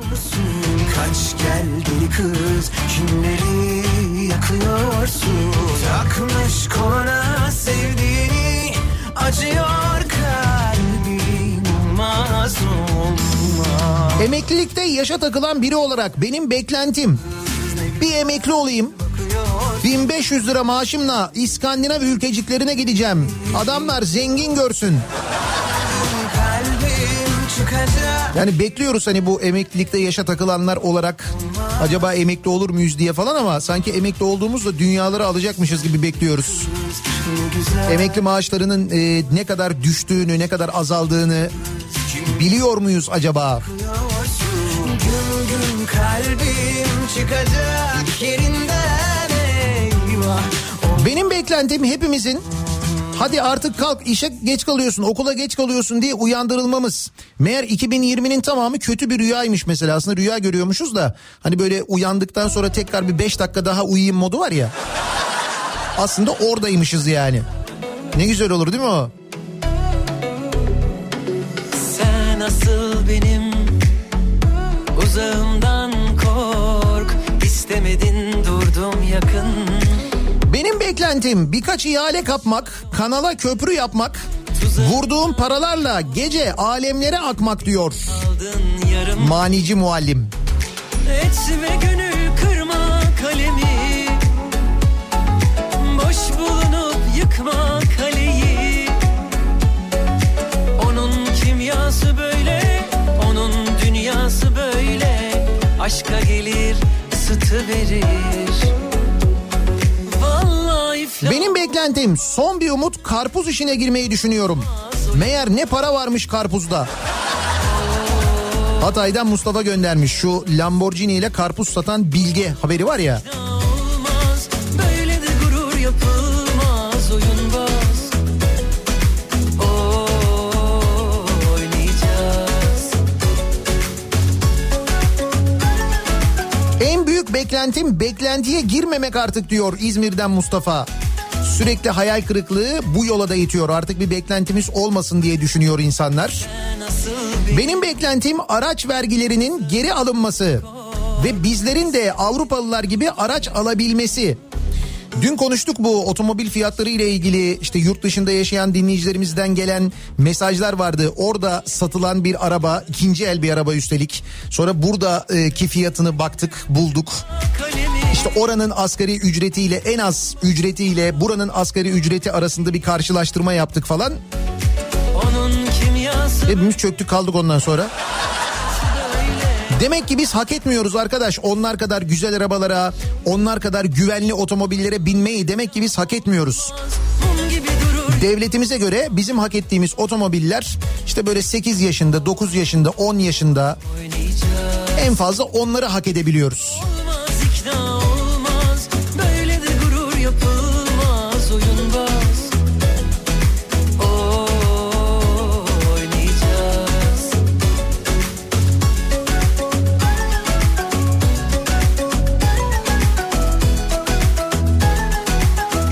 Kaç gel deli kız kimleri yakıyorsun Takmış koluna sevdiğini acıyor kalbim olmaz olmaz Emeklilikte yaşa takılan biri olarak benim beklentim bir emekli olayım. 1500 lira maaşımla İskandinav ülkeciklerine gideceğim. Adamlar zengin görsün. Yani bekliyoruz hani bu emeklilikte yaşa takılanlar olarak acaba emekli olur muyuz diye falan ama sanki emekli olduğumuzda dünyaları alacakmışız gibi bekliyoruz. Emekli maaşlarının e, ne kadar düştüğünü, ne kadar azaldığını biliyor muyuz acaba? Gün gün kalbim çıkacak eyvah Benim beklentim hepimizin Hadi artık kalk işe geç kalıyorsun okula geç kalıyorsun diye uyandırılmamız. Meğer 2020'nin tamamı kötü bir rüyaymış mesela aslında rüya görüyormuşuz da hani böyle uyandıktan sonra tekrar bir 5 dakika daha uyuyayım modu var ya. Aslında oradaymışız yani. Ne güzel olur değil mi o? Sen asıl benim uzağımdan kork istemedin durdum yakın Benim beklentim birkaç ihale kapmak, kanala köprü yapmak, vurduğum paralarla gece alemlere akmak diyor. Manici muallim. Etme gönül kırma kalemi Boş bulunup yıkma kaleyi Onun kimyası böyle Onun dünyası böyle Aşka gelir ısıtı verir Benim beklentim son bir umut karpuz işine girmeyi düşünüyorum. Meğer ne para varmış karpuzda. Hatay'dan Mustafa göndermiş şu Lamborghini ile karpuz satan Bilge haberi var ya. olmaz yapılmaz En büyük beklentim beklentiye girmemek artık diyor İzmir'den Mustafa. Sürekli hayal kırıklığı bu yola da itiyor. Artık bir beklentimiz olmasın diye düşünüyor insanlar. Benim beklentim araç vergilerinin geri alınması ve bizlerin de Avrupalılar gibi araç alabilmesi. Dün konuştuk bu otomobil fiyatları ile ilgili işte yurt dışında yaşayan dinleyicilerimizden gelen mesajlar vardı. Orada satılan bir araba ikinci el bir araba üstelik. Sonra buradaki fiyatını baktık bulduk. kalemi İşte oranın asgari ücretiyle en az ücretiyle buranın asgari ücreti arasında bir karşılaştırma yaptık falan. Kimyası Hepimiz çöktük kaldık ondan sonra. Demek ki biz hak etmiyoruz arkadaş. Onlar kadar güzel arabalara, onlar kadar güvenli otomobillere binmeyi demek ki biz hak etmiyoruz. Devletimize göre bizim hak ettiğimiz otomobiller işte böyle 8 yaşında, 9 yaşında, 10 yaşında en fazla onları hak edebiliyoruz.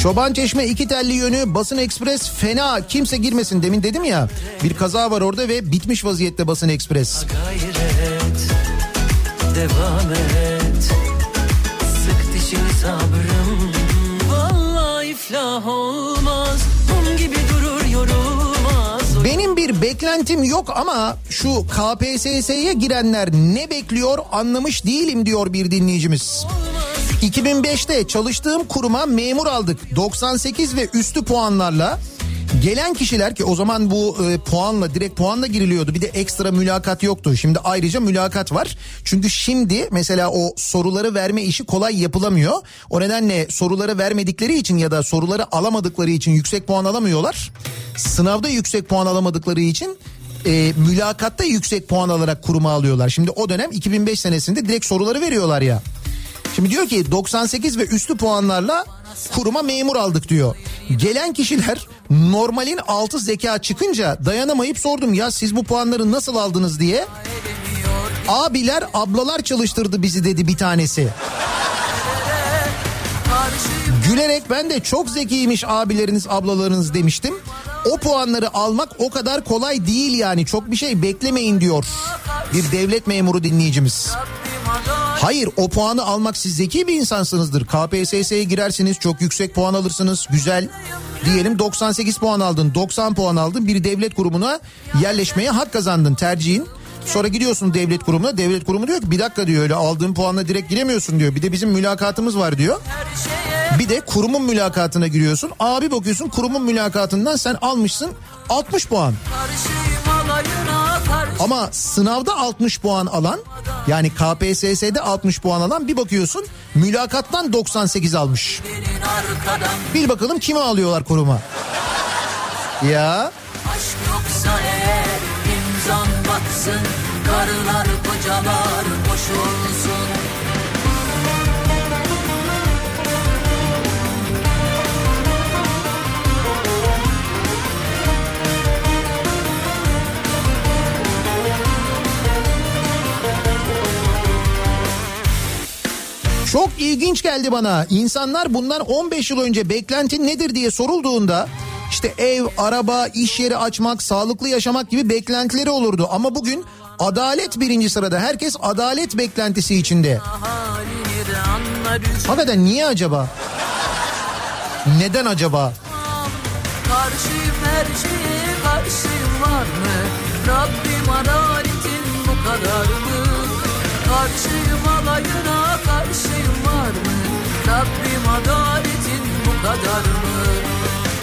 Çoban Çeşme iki telli yönü Basın Ekspres fena kimse girmesin demin dedim ya. Bir kaza var orada ve bitmiş vaziyette Basın Ekspres. Gayret Devam et Sık dişini sabrım Vallahi iflah olmaz Mum gibi durur yorulmaz Benim bir beklentim yok ama şu KPSS'ye girenler ne bekliyor anlamış değilim diyor bir dinleyicimiz. 2005'te çalıştığım kuruma memur aldık. 98 ve üstü puanlarla Gelen kişiler ki o zaman bu e, puanla direkt puanla giriliyordu. Bir de ekstra mülakat yoktu. Şimdi ayrıca mülakat var. Çünkü şimdi mesela o soruları verme işi kolay yapılamıyor. O nedenle soruları vermedikleri için ya da soruları alamadıkları için yüksek puan alamıyorlar. Sınavda yüksek puan alamadıkları için e, mülakatta yüksek puan alarak kuruma alıyorlar. Şimdi o dönem 2005 senesinde direkt soruları veriyorlar ya. Şimdi diyor ki 98 ve üstü puanlarla kuruma memur aldık diyor. Gelen kişiler normalin altı zeka çıkınca dayanamayıp sordum ya siz bu puanları nasıl aldınız diye. Abiler ablalar çalıştırdı bizi dedi bir tanesi. Gülerek ben de çok zekiymiş abileriniz ablalarınız demiştim. O puanları almak o kadar kolay değil yani çok bir şey beklemeyin diyor. Bir devlet memuru dinleyicimiz. Hayır o puanı almak siz zeki bir insansınızdır. KPSS'ye girersiniz çok yüksek puan alırsınız güzel. Diyelim 98 puan aldın 90 puan aldın bir devlet kurumuna yerleşmeye hak kazandın tercihin. Sonra gidiyorsun devlet kurumuna devlet kurumu diyor ki bir dakika diyor öyle aldığın puanla direkt giremiyorsun diyor. Bir de bizim mülakatımız var diyor. Bir de kurumun mülakatına giriyorsun. Abi bakıyorsun kurumun mülakatından sen almışsın 60 puan. Ama sınavda 60 puan alan yani KPSS'de 60 puan alan bir bakıyorsun mülakattan 98 almış. Bil bakalım kime alıyorlar kuruma. Ya Aşk yoksa eğer imzan batsın Karılar kocalar Çok ilginç geldi bana. İnsanlar bundan 15 yıl önce beklentin nedir diye sorulduğunda işte ev, araba, iş yeri açmak, sağlıklı yaşamak gibi beklentileri olurdu. Ama bugün adalet birinci sırada. Herkes adalet beklentisi içinde. Hakikaten niye acaba? Neden acaba? Karşıyım her var mı? Rabbim adaletin bu kadar mı? Karşıyım alayına karşıyım var mı? Rabbim adaletin bu kadar mı?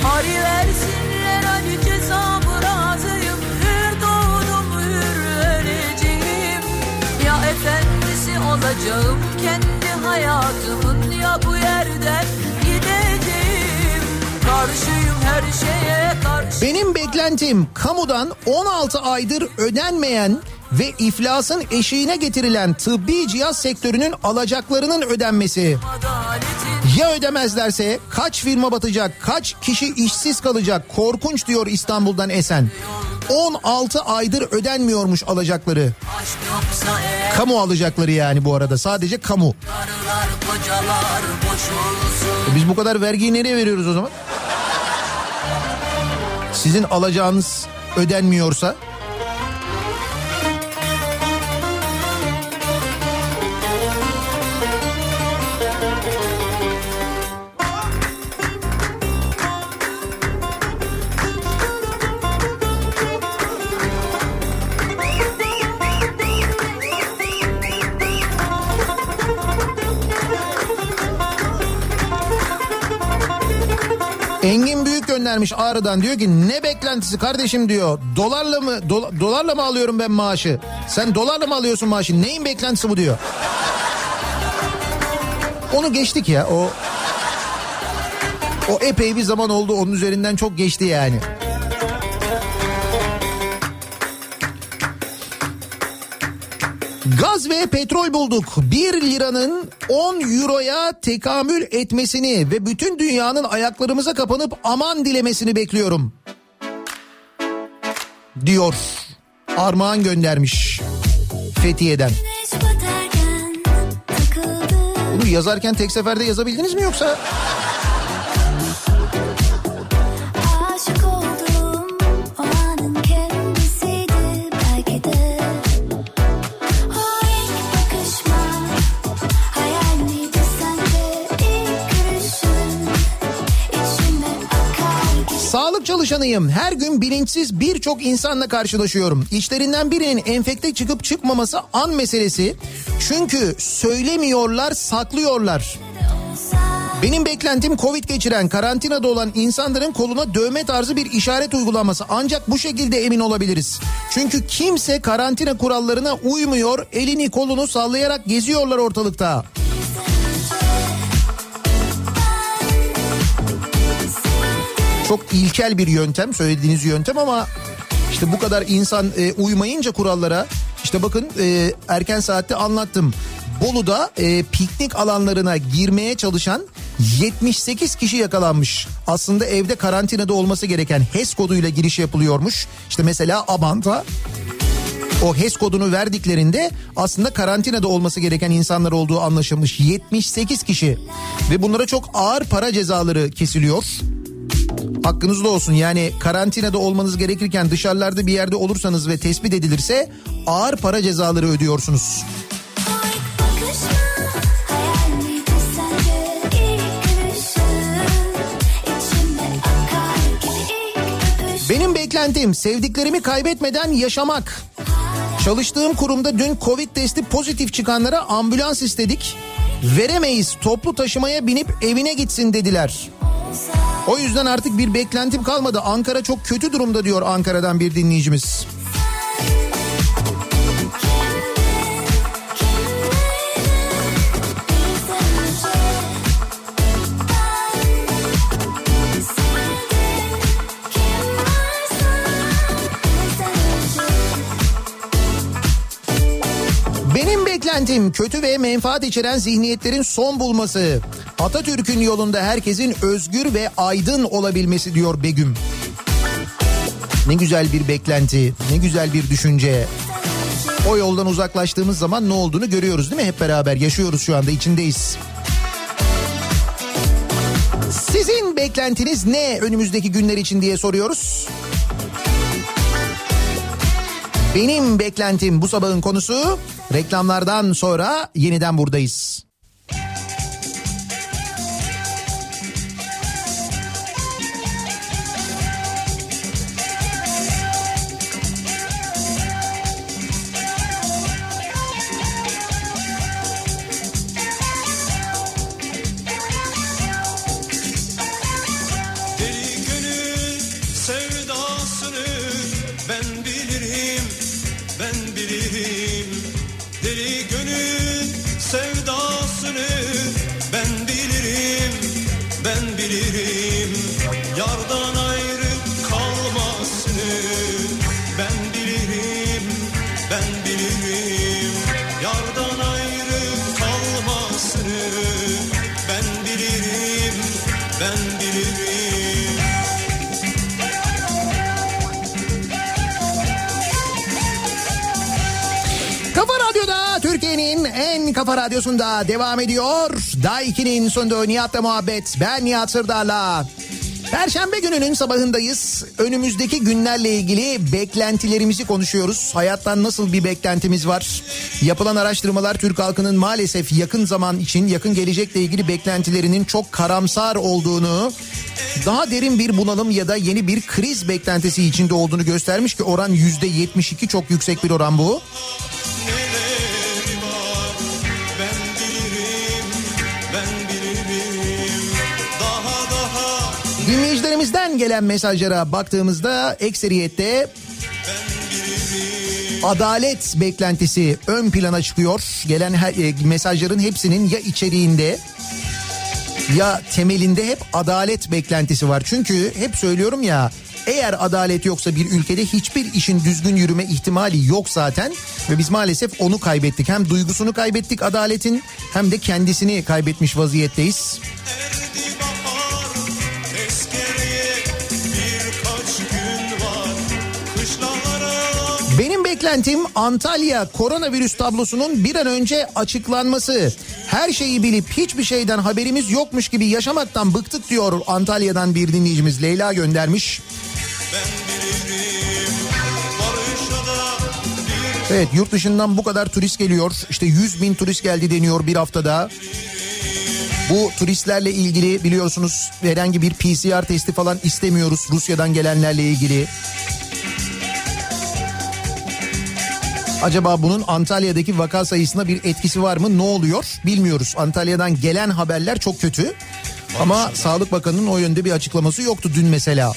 Hari versinler hadi cezamı razıyım Hür doğdum hür öleceğim Ya efendisi olacağım kendi hayatımın Ya bu yerden gideceğim Karşıyım her şeye karşı Benim beklentim kamudan 16 aydır ödenmeyen ve iflasın eşiğine getirilen tıbbi cihaz sektörünün alacaklarının ödenmesi. Ya ödemezlerse kaç firma batacak, kaç kişi işsiz kalacak korkunç diyor İstanbul'dan Esen. 16 aydır ödenmiyormuş alacakları. Kamu alacakları yani bu arada sadece kamu. E Biz bu kadar vergiyi nereye veriyoruz o zaman? Sizin alacağınız ödenmiyorsa Engin Büyük göndermiş Ağrı'dan diyor ki ne beklentisi kardeşim diyor. Dolarla mı dola- dolarla mı alıyorum ben maaşı? Sen dolarla mı alıyorsun maaşı? Neyin beklentisi bu diyor. Onu geçtik ya o o epey bir zaman oldu onun üzerinden çok geçti yani. Gaz ve petrol bulduk. 1 liranın 10 euroya tekamül etmesini ve bütün dünyanın ayaklarımıza kapanıp aman dilemesini bekliyorum. Diyor. Armağan göndermiş. Fethiye'den. Bunu yazarken tek seferde yazabildiniz mi yoksa? Çalışanıyım. Her gün bilinçsiz birçok insanla karşılaşıyorum. İçlerinden birinin enfekte çıkıp çıkmaması an meselesi. Çünkü söylemiyorlar, saklıyorlar. Benim beklentim Covid geçiren, karantinada olan insanların koluna dövme tarzı bir işaret uygulanması. Ancak bu şekilde emin olabiliriz. Çünkü kimse karantina kurallarına uymuyor, elini kolunu sallayarak geziyorlar ortalıkta. Çok ilkel bir yöntem söylediğiniz yöntem ama işte bu kadar insan e, uymayınca kurallara işte bakın e, erken saatte anlattım. Bolu'da e, piknik alanlarına girmeye çalışan 78 kişi yakalanmış. Aslında evde karantinada olması gereken HES koduyla giriş yapılıyormuş. İşte mesela Abant'a o HES kodunu verdiklerinde aslında karantinada olması gereken insanlar olduğu anlaşılmış. 78 kişi ve bunlara çok ağır para cezaları kesiliyor. Hakkınızda olsun yani karantinada olmanız gerekirken dışarılarda bir yerde olursanız ve tespit edilirse ağır para cezaları ödüyorsunuz. Benim beklentim sevdiklerimi kaybetmeden yaşamak. Çalıştığım kurumda dün Covid testi pozitif çıkanlara ambulans istedik. Veremeyiz toplu taşımaya binip evine gitsin dediler. O yüzden artık bir beklentim kalmadı. Ankara çok kötü durumda diyor Ankara'dan bir dinleyicimiz. Beklentim kötü ve menfaat içeren zihniyetlerin son bulması. Atatürk'ün yolunda herkesin özgür ve aydın olabilmesi diyor Begüm. Ne güzel bir beklenti, ne güzel bir düşünce. O yoldan uzaklaştığımız zaman ne olduğunu görüyoruz değil mi? Hep beraber yaşıyoruz şu anda içindeyiz. Sizin beklentiniz ne önümüzdeki günler için diye soruyoruz. Benim beklentim bu sabahın konusu reklamlardan sonra yeniden buradayız. Kafa radyosunda devam ediyor. Daiki'nin sonunda Nihat'la muhabbet. Ben Nihat Sırdar'la. Perşembe gününün sabahındayız. Önümüzdeki günlerle ilgili beklentilerimizi konuşuyoruz. Hayattan nasıl bir beklentimiz var? Yapılan araştırmalar Türk halkının maalesef yakın zaman için yakın gelecekle ilgili beklentilerinin çok karamsar olduğunu, daha derin bir bunalım ya da yeni bir kriz beklentisi içinde olduğunu göstermiş ki oran %72 çok yüksek bir oran bu. Dinleyicilerimizden gelen mesajlara baktığımızda ekseriyette adalet beklentisi ön plana çıkıyor. Gelen her, e, mesajların hepsinin ya içeriğinde ya temelinde hep adalet beklentisi var. Çünkü hep söylüyorum ya eğer adalet yoksa bir ülkede hiçbir işin düzgün yürüme ihtimali yok zaten ve biz maalesef onu kaybettik. Hem duygusunu kaybettik adaletin hem de kendisini kaybetmiş vaziyetteyiz. tezkereye beklentim Antalya koronavirüs tablosunun bir an önce açıklanması. Her şeyi bilip hiçbir şeyden haberimiz yokmuş gibi yaşamaktan bıktık diyor Antalya'dan bir dinleyicimiz Leyla göndermiş. Evet yurt dışından bu kadar turist geliyor. İşte 100 bin turist geldi deniyor bir haftada. Bu turistlerle ilgili biliyorsunuz herhangi bir PCR testi falan istemiyoruz Rusya'dan gelenlerle ilgili. Acaba bunun Antalya'daki vaka sayısına bir etkisi var mı? Ne oluyor? Bilmiyoruz. Antalya'dan gelen haberler çok kötü. Ama Sağlık Bakanı'nın o yönde bir açıklaması yoktu dün mesela.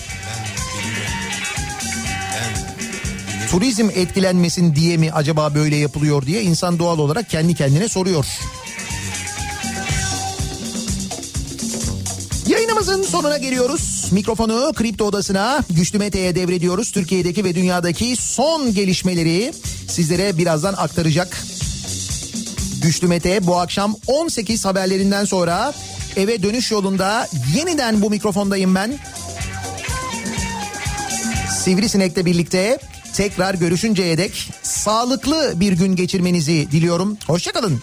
Turizm etkilenmesin diye mi acaba böyle yapılıyor diye insan doğal olarak kendi kendine soruyor. Yayınımızın sonuna geliyoruz. Mikrofonu Kripto Odası'na Güçlü Mete'ye devrediyoruz. Türkiye'deki ve dünyadaki son gelişmeleri sizlere birazdan aktaracak. Güçlü Mete bu akşam 18 haberlerinden sonra eve dönüş yolunda yeniden bu mikrofondayım ben. Sivrisinek'le birlikte tekrar görüşünceye dek sağlıklı bir gün geçirmenizi diliyorum. Hoşçakalın.